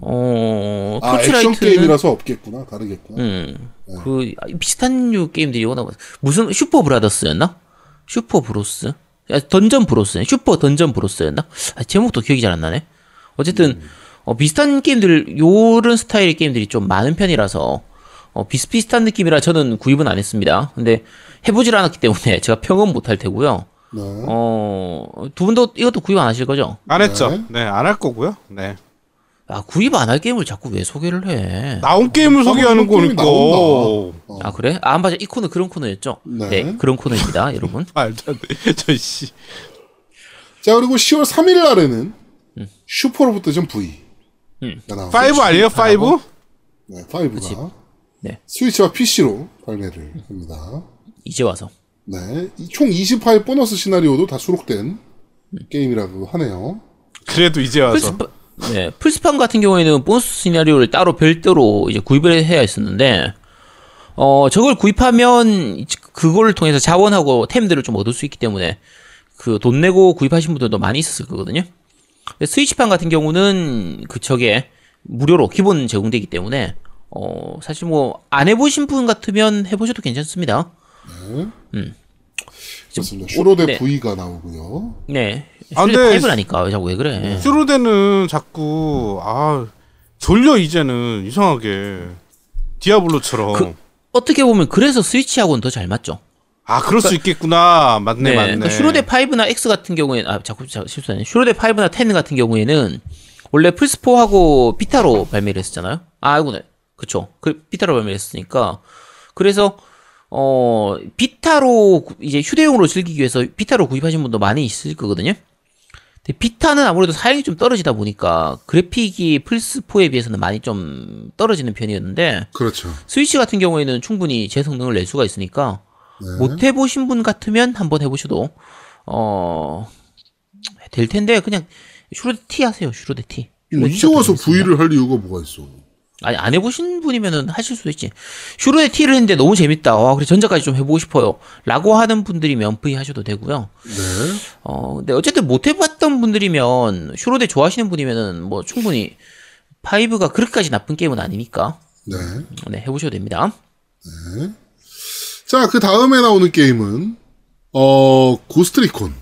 어, 아 토치라이트는. 액션 게임이라서 없겠구나. 다르겠구나. 음, 그, 아, 비슷한 류 게임들이 워낙, 많- 무슨, 슈퍼 브라더스였나? 슈퍼 브로스? 야, 던전 브로스, 슈퍼 던전 브로스였나? 아, 제목도 기억이 잘 안 나네? 어쨌든, 어, 비슷한 게임들, 요런 스타일의 게임들이 좀 많은 편이라서, 어, 비슷비슷한 느낌이라 저는 구입은 안 했습니다. 근데, 해보질 않았기 때문에 제가 평은 못할 테고요. 네. 어, 두 분도 이것도 구입 안 하실 거죠? 안 했죠. 네, 안할 거고요. 네. 아, 구입 안 할 게임을 자꾸 왜 소개를 해? 나온 게임을 소개하는 게임이 거니까. 나온다. 아, 그래? 아, 맞아. 이 코너 그런 코너였죠? 네. 네, 그런 코너입니다, [laughs] 여러분. 말도 안 돼. 저 씨. 자 그리고 10월 3일 날에는 음. 슈퍼로봇대전 V. 가 나오고 5 아니에요? 5? 네, 5가 네. 스위치와 PC로 발매를 합니다. 이제 와서. 네, 이총 20화의 보너스 시나리오도 다 수록된 게임이라고 하네요. 그래도 이제 와서. 플스파, 네, 플스판 같은 경우에는 보너스 시나리오를 따로 별도로 이제 구입을 해야 했었는데, 어, 저걸 구입하면 그걸 통해서 자원하고 템들을 좀 얻을 수 있기 때문에 그 돈 내고 구입하신 분들도 많이 있었을 거거든요. 스위치판 같은 경우는 그 저게 무료로 기본 제공되기 때문에 어, 사실 뭐 안 해보신 분 같으면 해보셔도 괜찮습니다. 그렇습니다. 슈로데 네. V가 나오고요. 네. 아, 근데- 파이브라니까 왜 자꾸 왜 그래? 슈로데는 자꾸 아 졸려 이제는 이상하게 디아블로처럼. 그- 어떻게 보면 그래서 스위치하고는 더 잘 맞죠. 아 그럴 수 있겠구나. 맞네 네, 맞네. 그러니까 슈로데 5나 X 같은 경우에는 아 자꾸 자- 실수하네. 슈로데 5나 10 같은 경우에는 원래 플스4하고 비타로 발매를 했었잖아요. 아, 아이고네. 그쵸. 그 비타로 발매를 했으니까 그래서 어 비타로 구- 이제 휴대용으로 즐기기 위해서 비타로 구입하신 분도 많이 있을 거거든요. 근데 비타는 아무래도 사양이 좀 떨어지다 보니까 그래픽이 플스4에 비해서는 많이 좀 떨어지는 편이었는데 그렇죠. 스위치 같은 경우에는 충분히 제 성능을 낼 수가 있으니까 네. 못 해보신 분 같으면 한번 해보셔도 어 될 텐데 그냥 슈로데 T 하세요 슈로데 T. 뭐 이제 와서 V를 할 이유가 뭐가 있어? 아니 안 해보신 분이면은 하실 수도 있지. 슈로대 T를 했는데 너무 재밌다. 와 그래 전작까지 좀 해보고 싶어요.라고 하는 분들이면 V 하셔도 되고요. 네. 어 근데 어쨌든 못 해봤던 분들이면 슈로대 좋아하시는 분이면은 뭐 충분히 V가 그렇게까지 나쁜 게임은 아니니까 네. 네 해보셔도 됩니다. 자, 그 다음에 나오는 게임은, 어, 고스트리콘.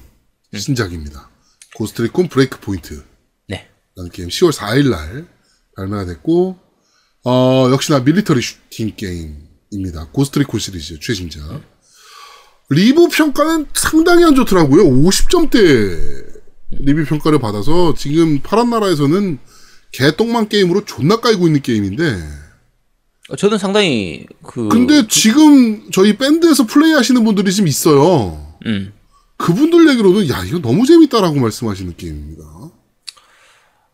신작입니다. 고스트리콘 브레이크 포인트. 네. 라는 게임 10월 4일 날 발매가 됐고, 어, 역시나 밀리터리 슈팅 게임입니다. 고스트리콘 시리즈 최신작. 리뷰 평가는 상당히 안 좋더라고요. 50점대 리뷰 평가를 받아서 지금 파란 나라에서는 개똥망 게임으로 존나 깔고 있는 게임인데, 어, 저는 상당히 그 근데 지금 저희 밴드에서 플레이 하시는 분들이 좀 있어요. 음. 그분들 얘기로는 야 이거 너무 재밌다라고 말씀하시는 게임입니다.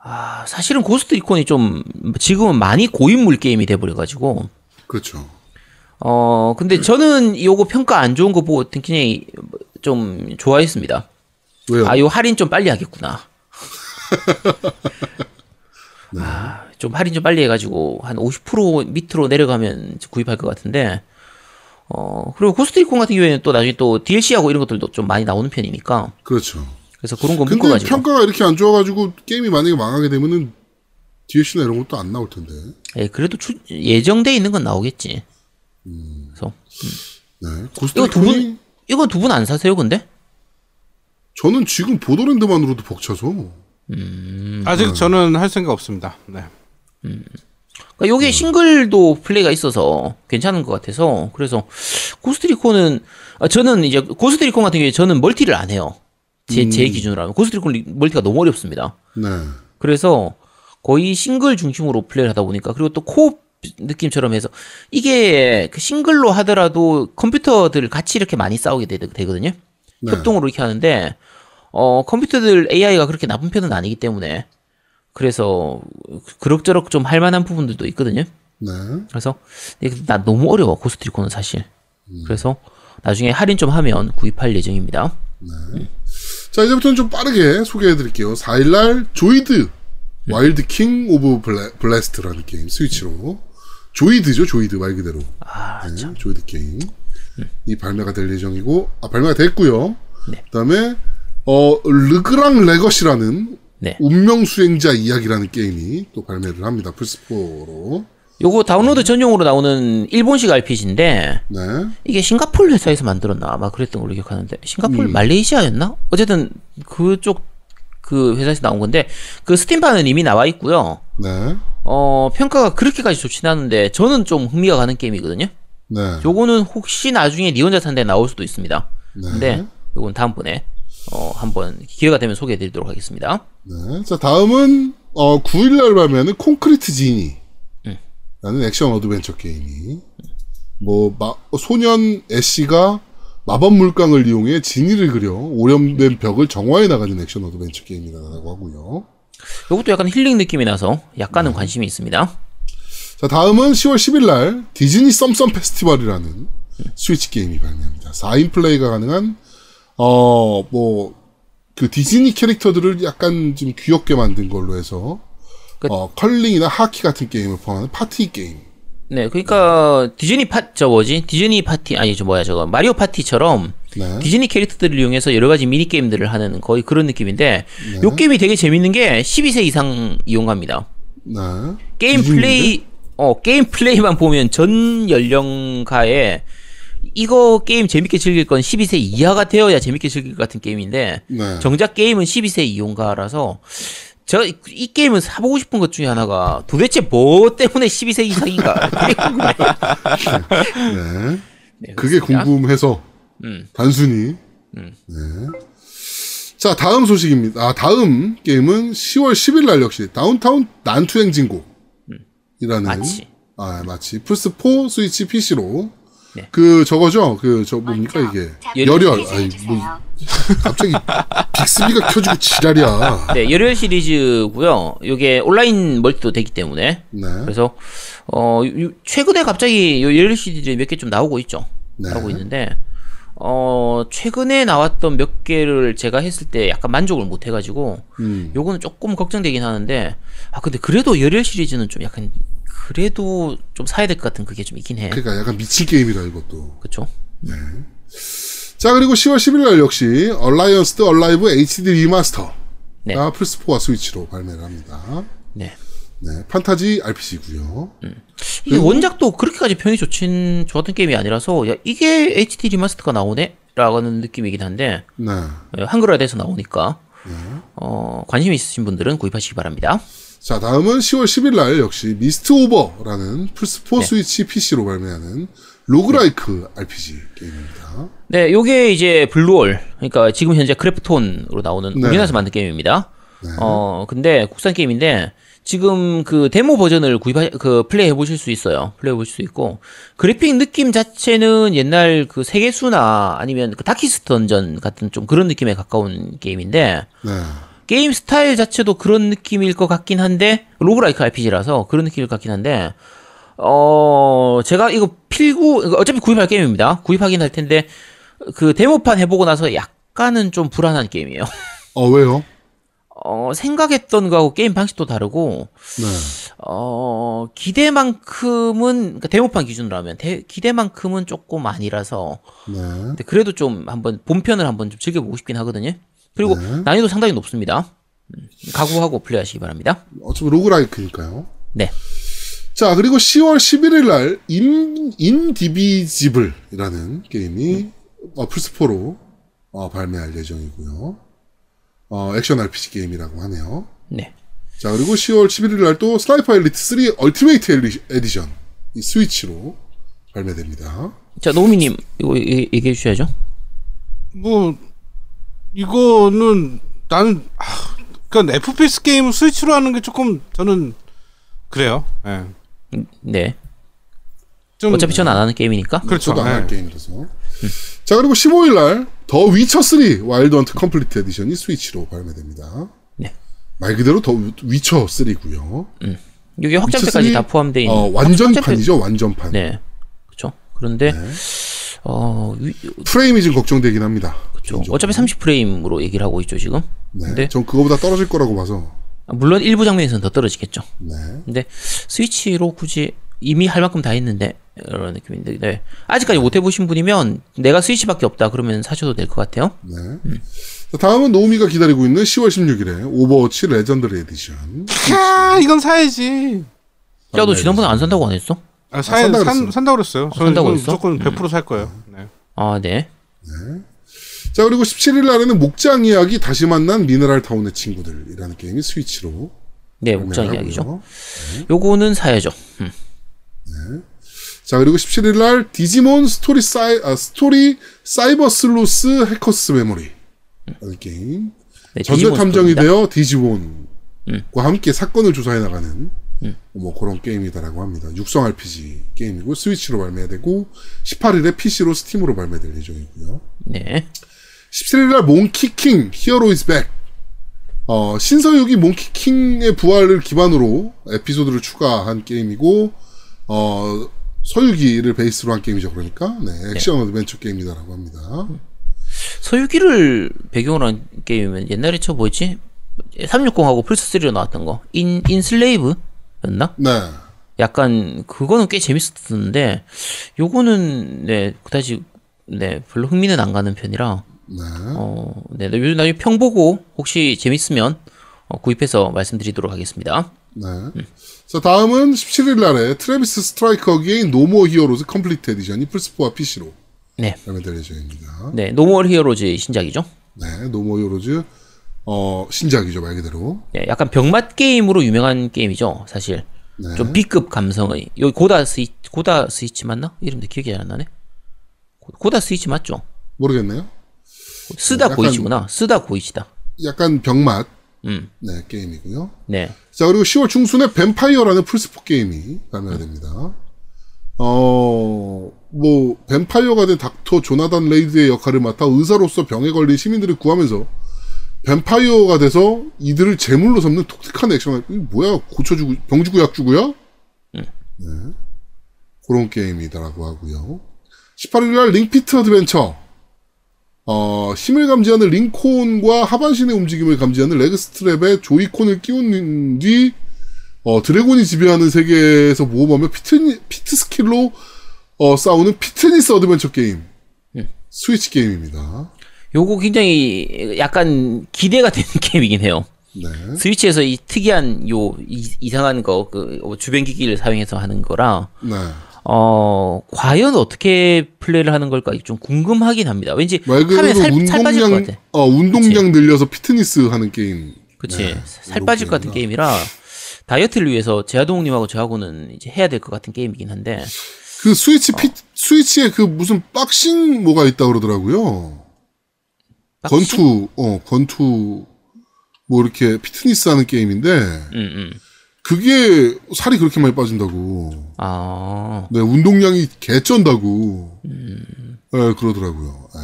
아, 사실은 고스트 리콘이 좀 지금은 많이 고인물 게임이 돼버려가지고 그렇죠. 어 근데 저는 요거 평가 안 좋은 거 보고 굉장히 좀 좋아했습니다. 왜요? 아 요 할인 좀 빨리 하겠구나. [laughs] 아, 좀 할인 좀 빨리 해가지고 한 50% 밑으로 내려가면 구입할 것 같은데 어 그리고 고스트 리콘 같은 경우에는 또 나중에 또 DLC하고 이런 것들도 좀 많이 나오는 편이니까 그렇죠. 그래서 그런 거 근데 묶어가지고 평가가 이렇게 안 좋아가지고 게임이 만약에 망하게 되면은 DLC나 이런 것도 안 나올 텐데. 예, 그래도 추- 예정돼 있는 건 나오겠지. 그래서 네. 이거 두 고스트리콘이 분, 이건 두분 안 사세요, 근데? 저는 지금 보더랜드만으로도 벅차서 아직 저는 할 생각 없습니다. 네. 그러니까 요게 싱글도 플레이가 있어서 괜찮은 것 같아서 그래서 고스트리콘은 아, 저는 이제 고스트리콘 같은 경우에 저는 멀티를 안 해요. 제, 제 기준으로 하면 고스트리콘 리- 멀티가 너무 어렵습니다. 네. 그래서 거의 싱글 중심으로 플레이를 하다 보니까 그리고 또 co-op 느낌처럼 해서 이게 그 싱글로 하더라도 컴퓨터들 같이 이렇게 많이 싸우게 되, 되거든요. 네. 협동으로 이렇게 하는데 어 컴퓨터들 AI가 그렇게 나쁜 편은 아니기 때문에 그래서 그럭저럭 좀 할만한 부분들도 있거든요. 네. 그래서 나 너무 어려워 고스트리콘은 사실. 그래서 나중에 할인 좀 하면 구입할 예정입니다. 자, 이제부터는 좀 빠르게 소개해 드릴게요. 4일날 조이드 와일드 킹 오브 블레, 블래스트라는 게임 스위치로 조이드죠, 조이드 말 그대로. 아, 네, 참. 조이드 게임. 이 발매가 될 예정이고 아, 발매가 됐고요. 네. 그다음에 어 르그랑 레거시라는 네. 운명 수행자 이야기라는 게임이 또 발매를 합니다. 플스4로. 요거 다운로드 전용으로 나오는 일본식 RPG인데 네. 이게 싱가폴 회사에서 만들었나 아마 그랬던 걸로 기억하는데 싱가폴 말레이시아였나 어쨌든 그쪽 그 회사에서 나온 건데 그 스팀판은 이미 나와 있고요 네. 어 평가가 그렇게까지 좋진 않은데 저는 좀 흥미가 가는 게임이거든요 네. 요거는 혹시 나중에 니 혼자 산데 나올 수도 있습니다 네. 근데 요건 다음번에 어 한번 기회가 되면 소개해 드리도록 하겠습니다 네. 자, 다음은 어 9일 날 발매하는 콘크리트 지니. 라는 액션 어드벤처 게임이 뭐 마- 소년 애쉬가 마법 물감을 이용해 지니를 그려 오염된 벽을 정화해 나가는 액션 어드벤처 게임이라고 하고요. 요것도 약간 힐링 느낌이 나서 약간은 관심이 있습니다 자, 다음은 10월 10일 날 디즈니 썸썸 페스티벌이라는 스위치 게임이 발매합니다. 4인 플레이가 가능한 어 뭐 그 디즈니 캐릭터들을 약간 좀 귀엽게 만든 걸로 해서 그- 어 컬링이나 하키 같은 게임을 포함하는 파티 게임. 네 그러니까 디즈니 파저 뭐지 디즈니 파티 아니 저 뭐야 저거 마리오 파티처럼 네. 디즈니 캐릭터들을 이용해서 여러 가지 미니 게임들을 하는 거의 그런 느낌인데 요 게임이 되게 재밌는 게 12세 이상 이용가입니다. 네. 게임 디즈니인데? 플레이 어 게임 플레이만 보면 전 연령가에 이거 게임 재밌게 즐길 건 12세 이하가 되어야 재밌게 즐길 것 같은 게임인데 네. 정작 게임은 12세 이용가라서 저이 게임은 사보고 싶은 것 중에 하나가 도대체 뭐 때문에 12세 이상인가 [laughs] 궁금해. 네. 네, 그게. 궁금해서 음. 단순히 네. 자 다음 소식입니다. 아 다음 게임은 10월 10일 날 역시 다운타운 난투 행 진곡이라는 마치. 아 마치 플스 4 스위치 PC로 네. 그 저거죠 그 저 뭡니까 이게 열혈. 아이 뭐 갑자기 빅스비가 켜지고 지랄이야. 네, 열혈 시리즈고요. 이게 온라인 멀티도 되기 때문에 네. 그래서 어 요- 최근에 갑자기 요 열혈 시리즈 몇 개 좀 나오고 있죠. 네. 나오고 있는데 어 최근에 나왔던 몇 개를 제가 했을 때 약간 만족을 못 해가지고 음. 요거는 조금 걱정되긴 하는데 아 근데 그래도 열혈 시리즈는 좀 약간 그래도 좀 사야 될 것 같은 그게 좀 있긴 해. 그러니까 약간 미친 게임이라 이것도. 그쵸? 자 그리고 10월 10일 날 역시 얼라이언스 드 얼라이브 HD 리마스터가 네. 플스 4와 스위치로 발매를 합니다. 네. 네, 판타지 RPG고요. 이게 원작도 그렇게까지 평이 좋진 좋았던 게임이 아니라서 야 이게 HD 리마스터가 나오네? 라는 느낌이긴 한데 네. 예, 한글화돼서 나오니까 어, 관심 있으신 분들은 구입하시기 바랍니다. 자, 다음은 10월 10일 날 역시 미스트 오버라는 플스 4 네. 스위치 PC로 발매하는 roguelike RPG 게임입니다. 네, 요게 이제 블루홀 그러니까 지금 현재 크래프톤으로 나오는 네. 우리나라에서 만든 게임입니다. 어 근데 국산 게임인데 지금 그 데모 버전을 구입하 그 플레이 해보실 수 있어요. 플레이 해보실 수 있고 그래픽 느낌 자체는 옛날 그 세계수나 아니면 그 다키스트 던전 같은 좀 그런 느낌에 가까운 게임인데 네. 게임 스타일 자체도 그런 느낌일 것 같긴 한데 roguelike RPG라서 그런 느낌일 것 같긴 한데 어 제가 이거 필구 어차피 구입할 게임입니다. 구입하긴 할 텐데 그 데모판 해보고 나서 약간은 좀 불안한 게임이에요. 어, 왜요? 어 생각했던 거하고 게임 방식도 다르고 네. 어 기대만큼은 그러니까 데모판 기준으로 하면 대- 기대만큼은 조금 아니라서 네. 근데 그래도 좀 한번 본편을 한번 좀 즐겨보고 싶긴 하거든요. 그리고 네. 난이도 상당히 높습니다. 음, 각오하고 플레이하시기 바랍니다. 어차피 roguelike니까요. 네. 자, 그리고 10월 11일 날 인, 인디비지블이라는 게임이 어, 플스4로 어, 발매할 예정이고요. 어, 액션 RPG 게임이라고 하네요. 네. 자, 그리고 10월 11일 날 또 스나이퍼 엘리트 3 얼티메이트 엘리- 에디션 이 스위치로 발매됩니다. 자 노미님 이거 얘- 얘기해 주셔야죠. 뭐 이거는 나는 아, 그러니까 FPS 게임 스위치로 하는 게 조금 저는 그래요. 예. 음, 네. 좀 어차피 전 안 하는 게임이니까. 그렇죠. 안할 예. 게임이라서. 자, 그리고 15일 날 The Witcher 3 Wild Hunt Complete Edition이 스위치로 발매됩니다. 네. 말 그대로 더 위쳐 3고요. 여기 확장팩까지 다 포함되어 있는 어, 완전판이죠, 완전판. 네. 그렇죠. 그런데 네. 어 위, 프레임이 좀 걱정되긴 합니다. 그렇죠. 개인적으로. 어차피 30프레임으로 얘기를 하고 있죠 지금. 네. 근데 전 그거보다 떨어질 거라고 봐서. 아, 물론 일부 장면에서는 더 떨어지겠죠. 네. 근데 스위치로 굳이 이미 할 만큼 다 했는데 이런 느낌인데 네. 아직까지 못 해보신 분이면 내가 스위치밖에 없다 그러면 사셔도 될 것 같아요. 네. 자, 다음은 노우미가 기다리고 있는 10월 16일에 Overwatch Legendary Edition. 아, 이건 사야지. 야 너 지난번에 안 산다고 안 했어? 아, 사야 산다 산, 그랬어요. 산다고 그랬어요. 저는 산다고 그랬어? 무조건 100%살 거예요. 네. 아 네. 자, 그리고 17일 날에는 목장 이야기 다시 만난 Mineral Town의 친구들이라는 게임이 스위치로. 네 목장 이야기죠. 하고요. 요거는 사야죠. 음. 자, 그리고 17일 날 디지몬 스토리 사이, 아, 스토리 Cyber Sleuth Hacker's Memory. 라는 게임. 네, 전뇌 디지몬 탐정이 스토리입니다. 되어 디지몬과 함께 사건을 조사해 나가는 뭐 그런 게임이다라고 합니다. 육성 RPG 게임이고 스위치로 발매되고 18일에 PC로 스팀으로 발매될 예정이고요. 네. 17일 날 Monkey King Hero Is Back. 어, 신서유기 Monkey King의 부활을 기반으로 에피소드를 추가한 게임이고 어, 서유기를 베이스로 한 게임이죠. 그러니까 네, 액션 어드벤처 게임이다라고 합니다. 서유기를 배경으로 한 게임이면 옛날에 저 뭐였지? 360하고 플스3로 나왔던 거. 인, Enslaved였나? 네. 약간, 그거는 꽤 재밌었는데, 요거는, 네, 그다지, 네, 별로 흥미는 안 가는 편이라, 네. 어, 네, 요즘 나중에 평 보고, 혹시 재밌으면, 어, 구입해서 말씀드리도록 하겠습니다. 네. 자, 다음은 17일 날에 Travis Strikes Again No More Heroes Complete Edition이 플스4와 PC로 네. 발매될 예정입니다. 네, No More Heroes 신작이죠. 네. No More Heroes 어, 신작이죠, 말 그대로. 네, 약간 병맛 게임으로 유명한 게임이죠, 사실. 네. 좀 B급 감성의. 여기 고다 스위, 고다 스위치 맞나? 이름도 기억이 잘안 나네. 고- 고다 스위치 맞죠? 모르겠네요. 스다 약간- 고이치구나. 스다 고이치다. 약간 병맛 음, 네, 게임이고요. 네. 자, 그리고 10월 중순에 뱀파이어라는 플스4 게임이 발매가 됩니다. 어, 뭐, 뱀파이어가 된 닥터 조나단 레이드의 역할을 맡아 의사로서 병에 걸린 시민들을 구하면서 뱀파이어가 돼서 이들을 제물로 삼는 독특한 액션, 이 뭐야, 고쳐주고, 병 주고 약 주고요? 네. 그런 게임이다라고 하고요. 18일 날 Ring Fit Adventure. 어, 힘을 감지하는 Ring-Con과 하반신의 움직임을 감지하는 leg strap에 Joy-Con을 끼운 뒤, 어, 드래곤이 지배하는 세계에서 모험하며 Fit, Fit skill로, 어, 싸우는 피트니스 어드벤처 게임. 스위치 게임입니다. 요거 굉장히 약간 기대가 되는 [laughs] 게임이긴 해요. 네. 스위치에서 이 특이한 요 이, 상한 거, 그 주변 기기를 사용해서 하는 거라, 네. 어, 과연 어떻게 플레이를 하는 걸까 좀 궁금하긴 합니다. 왠지 말 하면 그대로 살, 살 빠질 것 운동량, 같아. 어, 운동량 늘려서 피트니스 하는 게임. 그치. 네, 살 빠질 것 같은 게임이라. 다이어트를 위해서 제아동님하고 저하고는 이제 해야 될 것 같은 게임이긴 한데, 그 스위치 피, 스위치에 그 무슨 박싱 뭐가 있다 그러더라고요. boxing? 권투, 어, 권투, 뭐 이렇게 피트니스 하는 게임인데, 음, 음. 그게 살이 그렇게 많이 빠진다고. 아, 네, 운동량이 개쩐다고. 네, 그러더라고요. 예.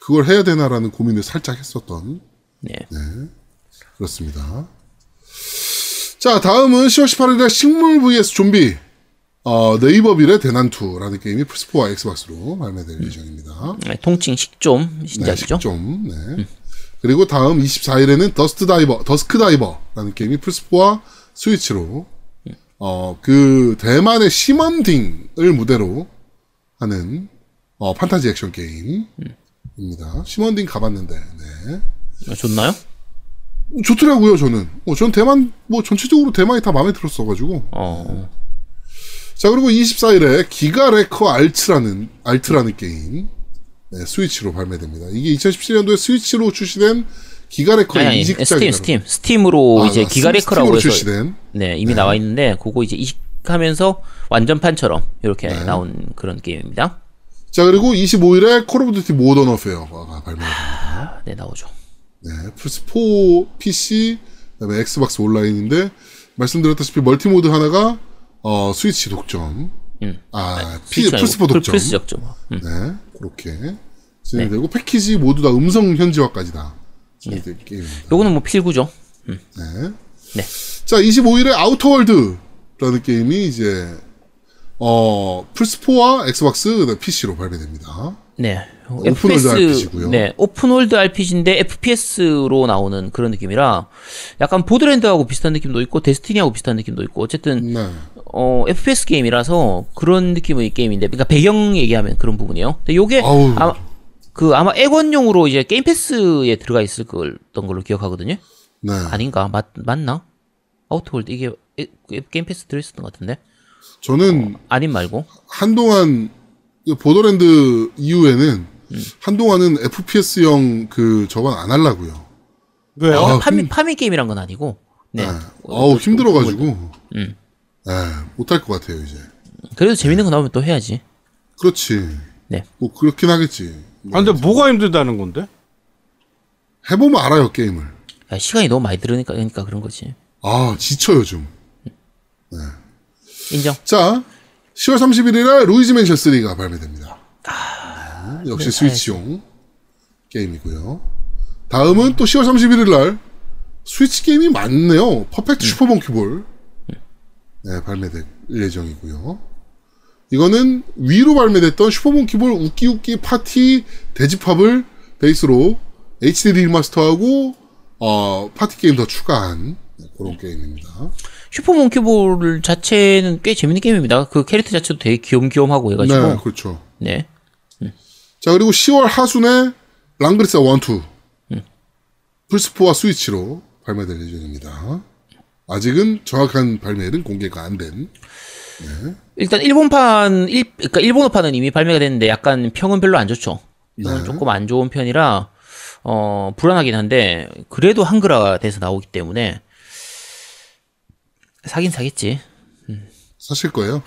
그걸 해야 되나라는 고민을 살짝 했었던, 네. 그렇습니다. 자, 다음은 10월 18일에 식물 vs 좀비, 어, Neighborville의 대난투라는 게임이 플스4와 Xbox로 발매될 예정입니다. 네, 통칭 식좀 네, 신작이죠. 좀, 네. 그리고 다음 24일에는 Dust Diver, Dusk Diver라는 게임이 플스4와 스위치로, 어, 그, 대만의 시먼딩을 무대로 하는, 어, 판타지 액션 게임입니다. 시먼딩 가봤는데, 네. 어, 좋나요? 좋더라고요, 저는. 어, 전 대만, 뭐, 전체적으로 대만이 다 마음에 들었어가지고. 어, 자, 그리고 24일에 Giga Wrecker Alt라는, Alt라는 게임, 네, 스위치로 발매됩니다. 이게 2017년도에 스위치로 출시된 Giga Wrecker의 아니, 이직작이라고. 스팀 스팀 스팀으로 아, 이제 아, Giga Wrecker라고 해서 출시된. 네 이미 나와 있는데 그거 이제 이식하면서 완전판처럼 이렇게 네. 나온 그런 게임입니다. 자 그리고 25일에 Call of Duty Modern Warfare가 발매됩니다. 아, 네 나오죠. 네, 플스 4 PC, 그다음에 엑스박스 온라인인데 말씀드렸다시피 멀티 모드 하나가 어, 스위치 독점, 음. 아, 피, 스위치 아니고 플스4 독점, 플스 독점. 음. 네, 그렇게 진행되고 패키지 모두 다 음성 현지화까지 된 게임입니다. 요거는 뭐 필구죠. 네. 네. 자, 25일에 Outer World라는 게임이 이제 어 플스4와 Xbox PC로 발매됩니다. 네. open world RPG고요. 네, open world RPG인데 FPS로 나오는 그런 느낌이라 약간 Borderlands하고 비슷한 느낌도 있고 Destiny하고 비슷한 느낌도 있고 어쨌든 네. 어 FPS 게임이라서 그런 느낌의 게임인데 그러니까 배경 얘기하면 그런 부분이에요. 근데 요게 아우. 아마 그 아마 엑원용으로 이제 Game Pass에 들어가 있을 거던 걸로 기억하거든요. 네. 아닌가? 맞 맞나? Outer World 이게 에- Game Pass 들어 있었던 것 같은데. 저는 아님 말고. 한동안 그 Borderlands 이후에는 음. 한동안은 FPS형 그 저건 안 하려고요. 왜요? 아, 파미 파미 게임이란 건 아니고. 네. 네. 어우 힘들어가지고. 음. 네, 못할 것 같아요 이제. 그래도 재밌는 거 나오면 또 해야지. 그렇지. 네. 뭐 그렇긴 하겠지. 아, 근데 뭐가 힘들다는 건데? 해보면 알아요 게임을. 야, 시간이 너무 많이 들으니까 그러니까 그런 거지. 아 지쳐요 좀. 인정. 자, 10월 31일에 루이지 맨션 3가 발매됩니다. 아, 네, 역시 네, 스위치용 게임이고요. 다음은 또 10월 31일 날 스위치 게임이 많네요. 음. 퍼펙트 슈퍼 몽키볼 네, 발매될 예정이고요. 이거는 Wii로 발매됐던 슈퍼몽키볼 웃기웃기 파티 대집합을 베이스로 HD remaster하고 어, 파티 게임 더 추가한 네, 그런 게임입니다. 슈퍼몽키볼 자체는 꽤 재밌는 게임입니다. 그 캐릭터 자체도 되게 귀염귀염하고 해가지고. 네, 네. 그렇죠. 자, 그리고 10월 하순에 음. 랑그리사 1, 2. 플스4와 스위치로 발매될 예정입니다. 아직은 정확한 발매는 공개가 안 된. 일단 일본판, 일, 그러니까 일본어판은 이미 발매가 됐는데 약간 평은 별로 안 좋죠. 네. 조금 안 좋은 편이라 어 불안하긴 한데 그래도 한글화 돼서 나오기 때문에 사긴 사겠지. 사실 거예요.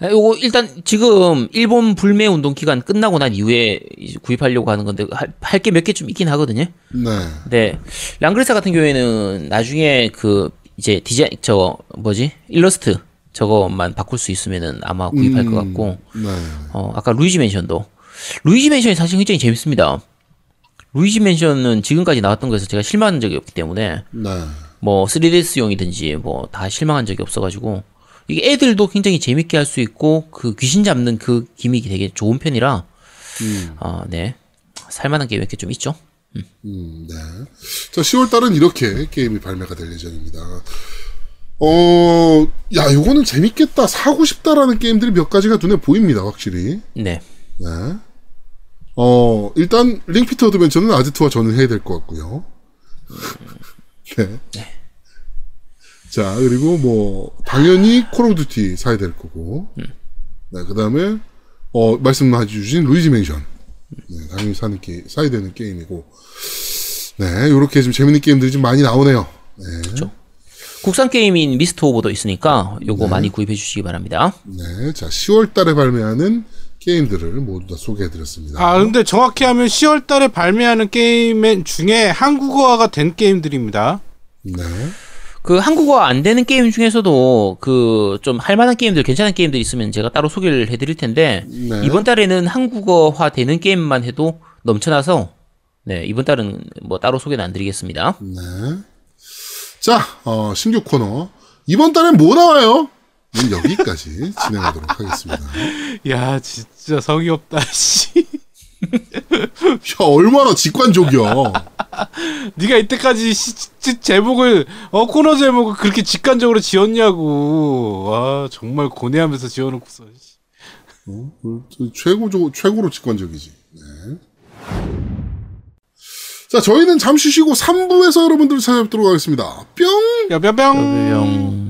아, 요거 일단 지금 일본 불매 운동 기간 끝나고 난 이후에 구입하려고 하는 건데 할 게 몇 개 좀 있긴 하거든요. 네. 네. 랑그레사 같은 경우에는 나중에 그 이제 디자인 저 뭐지 일러스트 저거만 바꿀 수 있으면은 아마 구입할 것 같고 네. 어 아까 루이지 맨션도 루이지 맨션이 사실 굉장히 재밌습니다. 루이지 맨션은 지금까지 나왔던 거에서 제가 실망한 적이 없기 때문에 네. 뭐 3DS용이든지 뭐 다 실망한 적이 없어가지고 이게 애들도 굉장히 재밌게 할 수 있고 그 귀신 잡는 그 기믹이 되게 좋은 편이라 아네 살만한 게임 몇개 좀 있죠. 음, 네. 자, 10월 달은 이렇게 게임이 발매가 될 예정입니다. 어, 야, 요거는 재밌겠다. 사고 싶다라는 게임들이 몇 가지가 눈에 보입니다, 확실히. 네. 네. 어, 일단, 링피트 어드벤처는 아지트와 저는 해야 될 것 같고요. [laughs] 네. 자, 그리고 뭐, 당연히 콜 오브 듀티 사야 될 거고. 네, 그 다음에, 어, 말씀해 주신 루이지 맨션. 네, 당연히 사는 게, 사야 되는 게임이고. 네, 요렇게 좀 재밌는 게임들이 좀 많이 나오네요. 네. 국산 게임인 미스터 오버도 있으니까 요거 많이 구입해 주시기 바랍니다. 네, 자, 10월 달에 발매하는 게임들을 모두 다 소개해 드렸습니다. 아, 근데 정확히 하면 10월 달에 발매하는 게임 중에 한국어화가 된 게임들입니다. 네. 그 한국어 안 되는 게임 중에서도 그 좀 할만한 게임들 괜찮은 게임들 있으면 제가 따로 소개를 해드릴 텐데 네. 이번 달에는 한국어화 되는 게임만 해도 넘쳐나서 네 이번 달은 뭐 따로 소개는 안 드리겠습니다. 네. 자, 어, 신규 코너. 이번 달엔 뭐 나와요? 는 여기까지 [laughs] 진행하도록 하겠습니다. 야, 진짜 성의 없다, 씨. 야, 얼마나 직관적이야. 네가 이때까지 시, 시- 제목을 어 코너 제목을 그렇게 직관적으로 지었냐고. 와, 정말 고뇌하면서 지어놓고서. 씨. 어? 최고조, 최고로 직관적이지. 네. 자, 저희는 잠시 쉬고 3부에서 여러분들을 찾아뵙도록 하겠습니다. 뿅! 야, 뿅뿅. 뿅.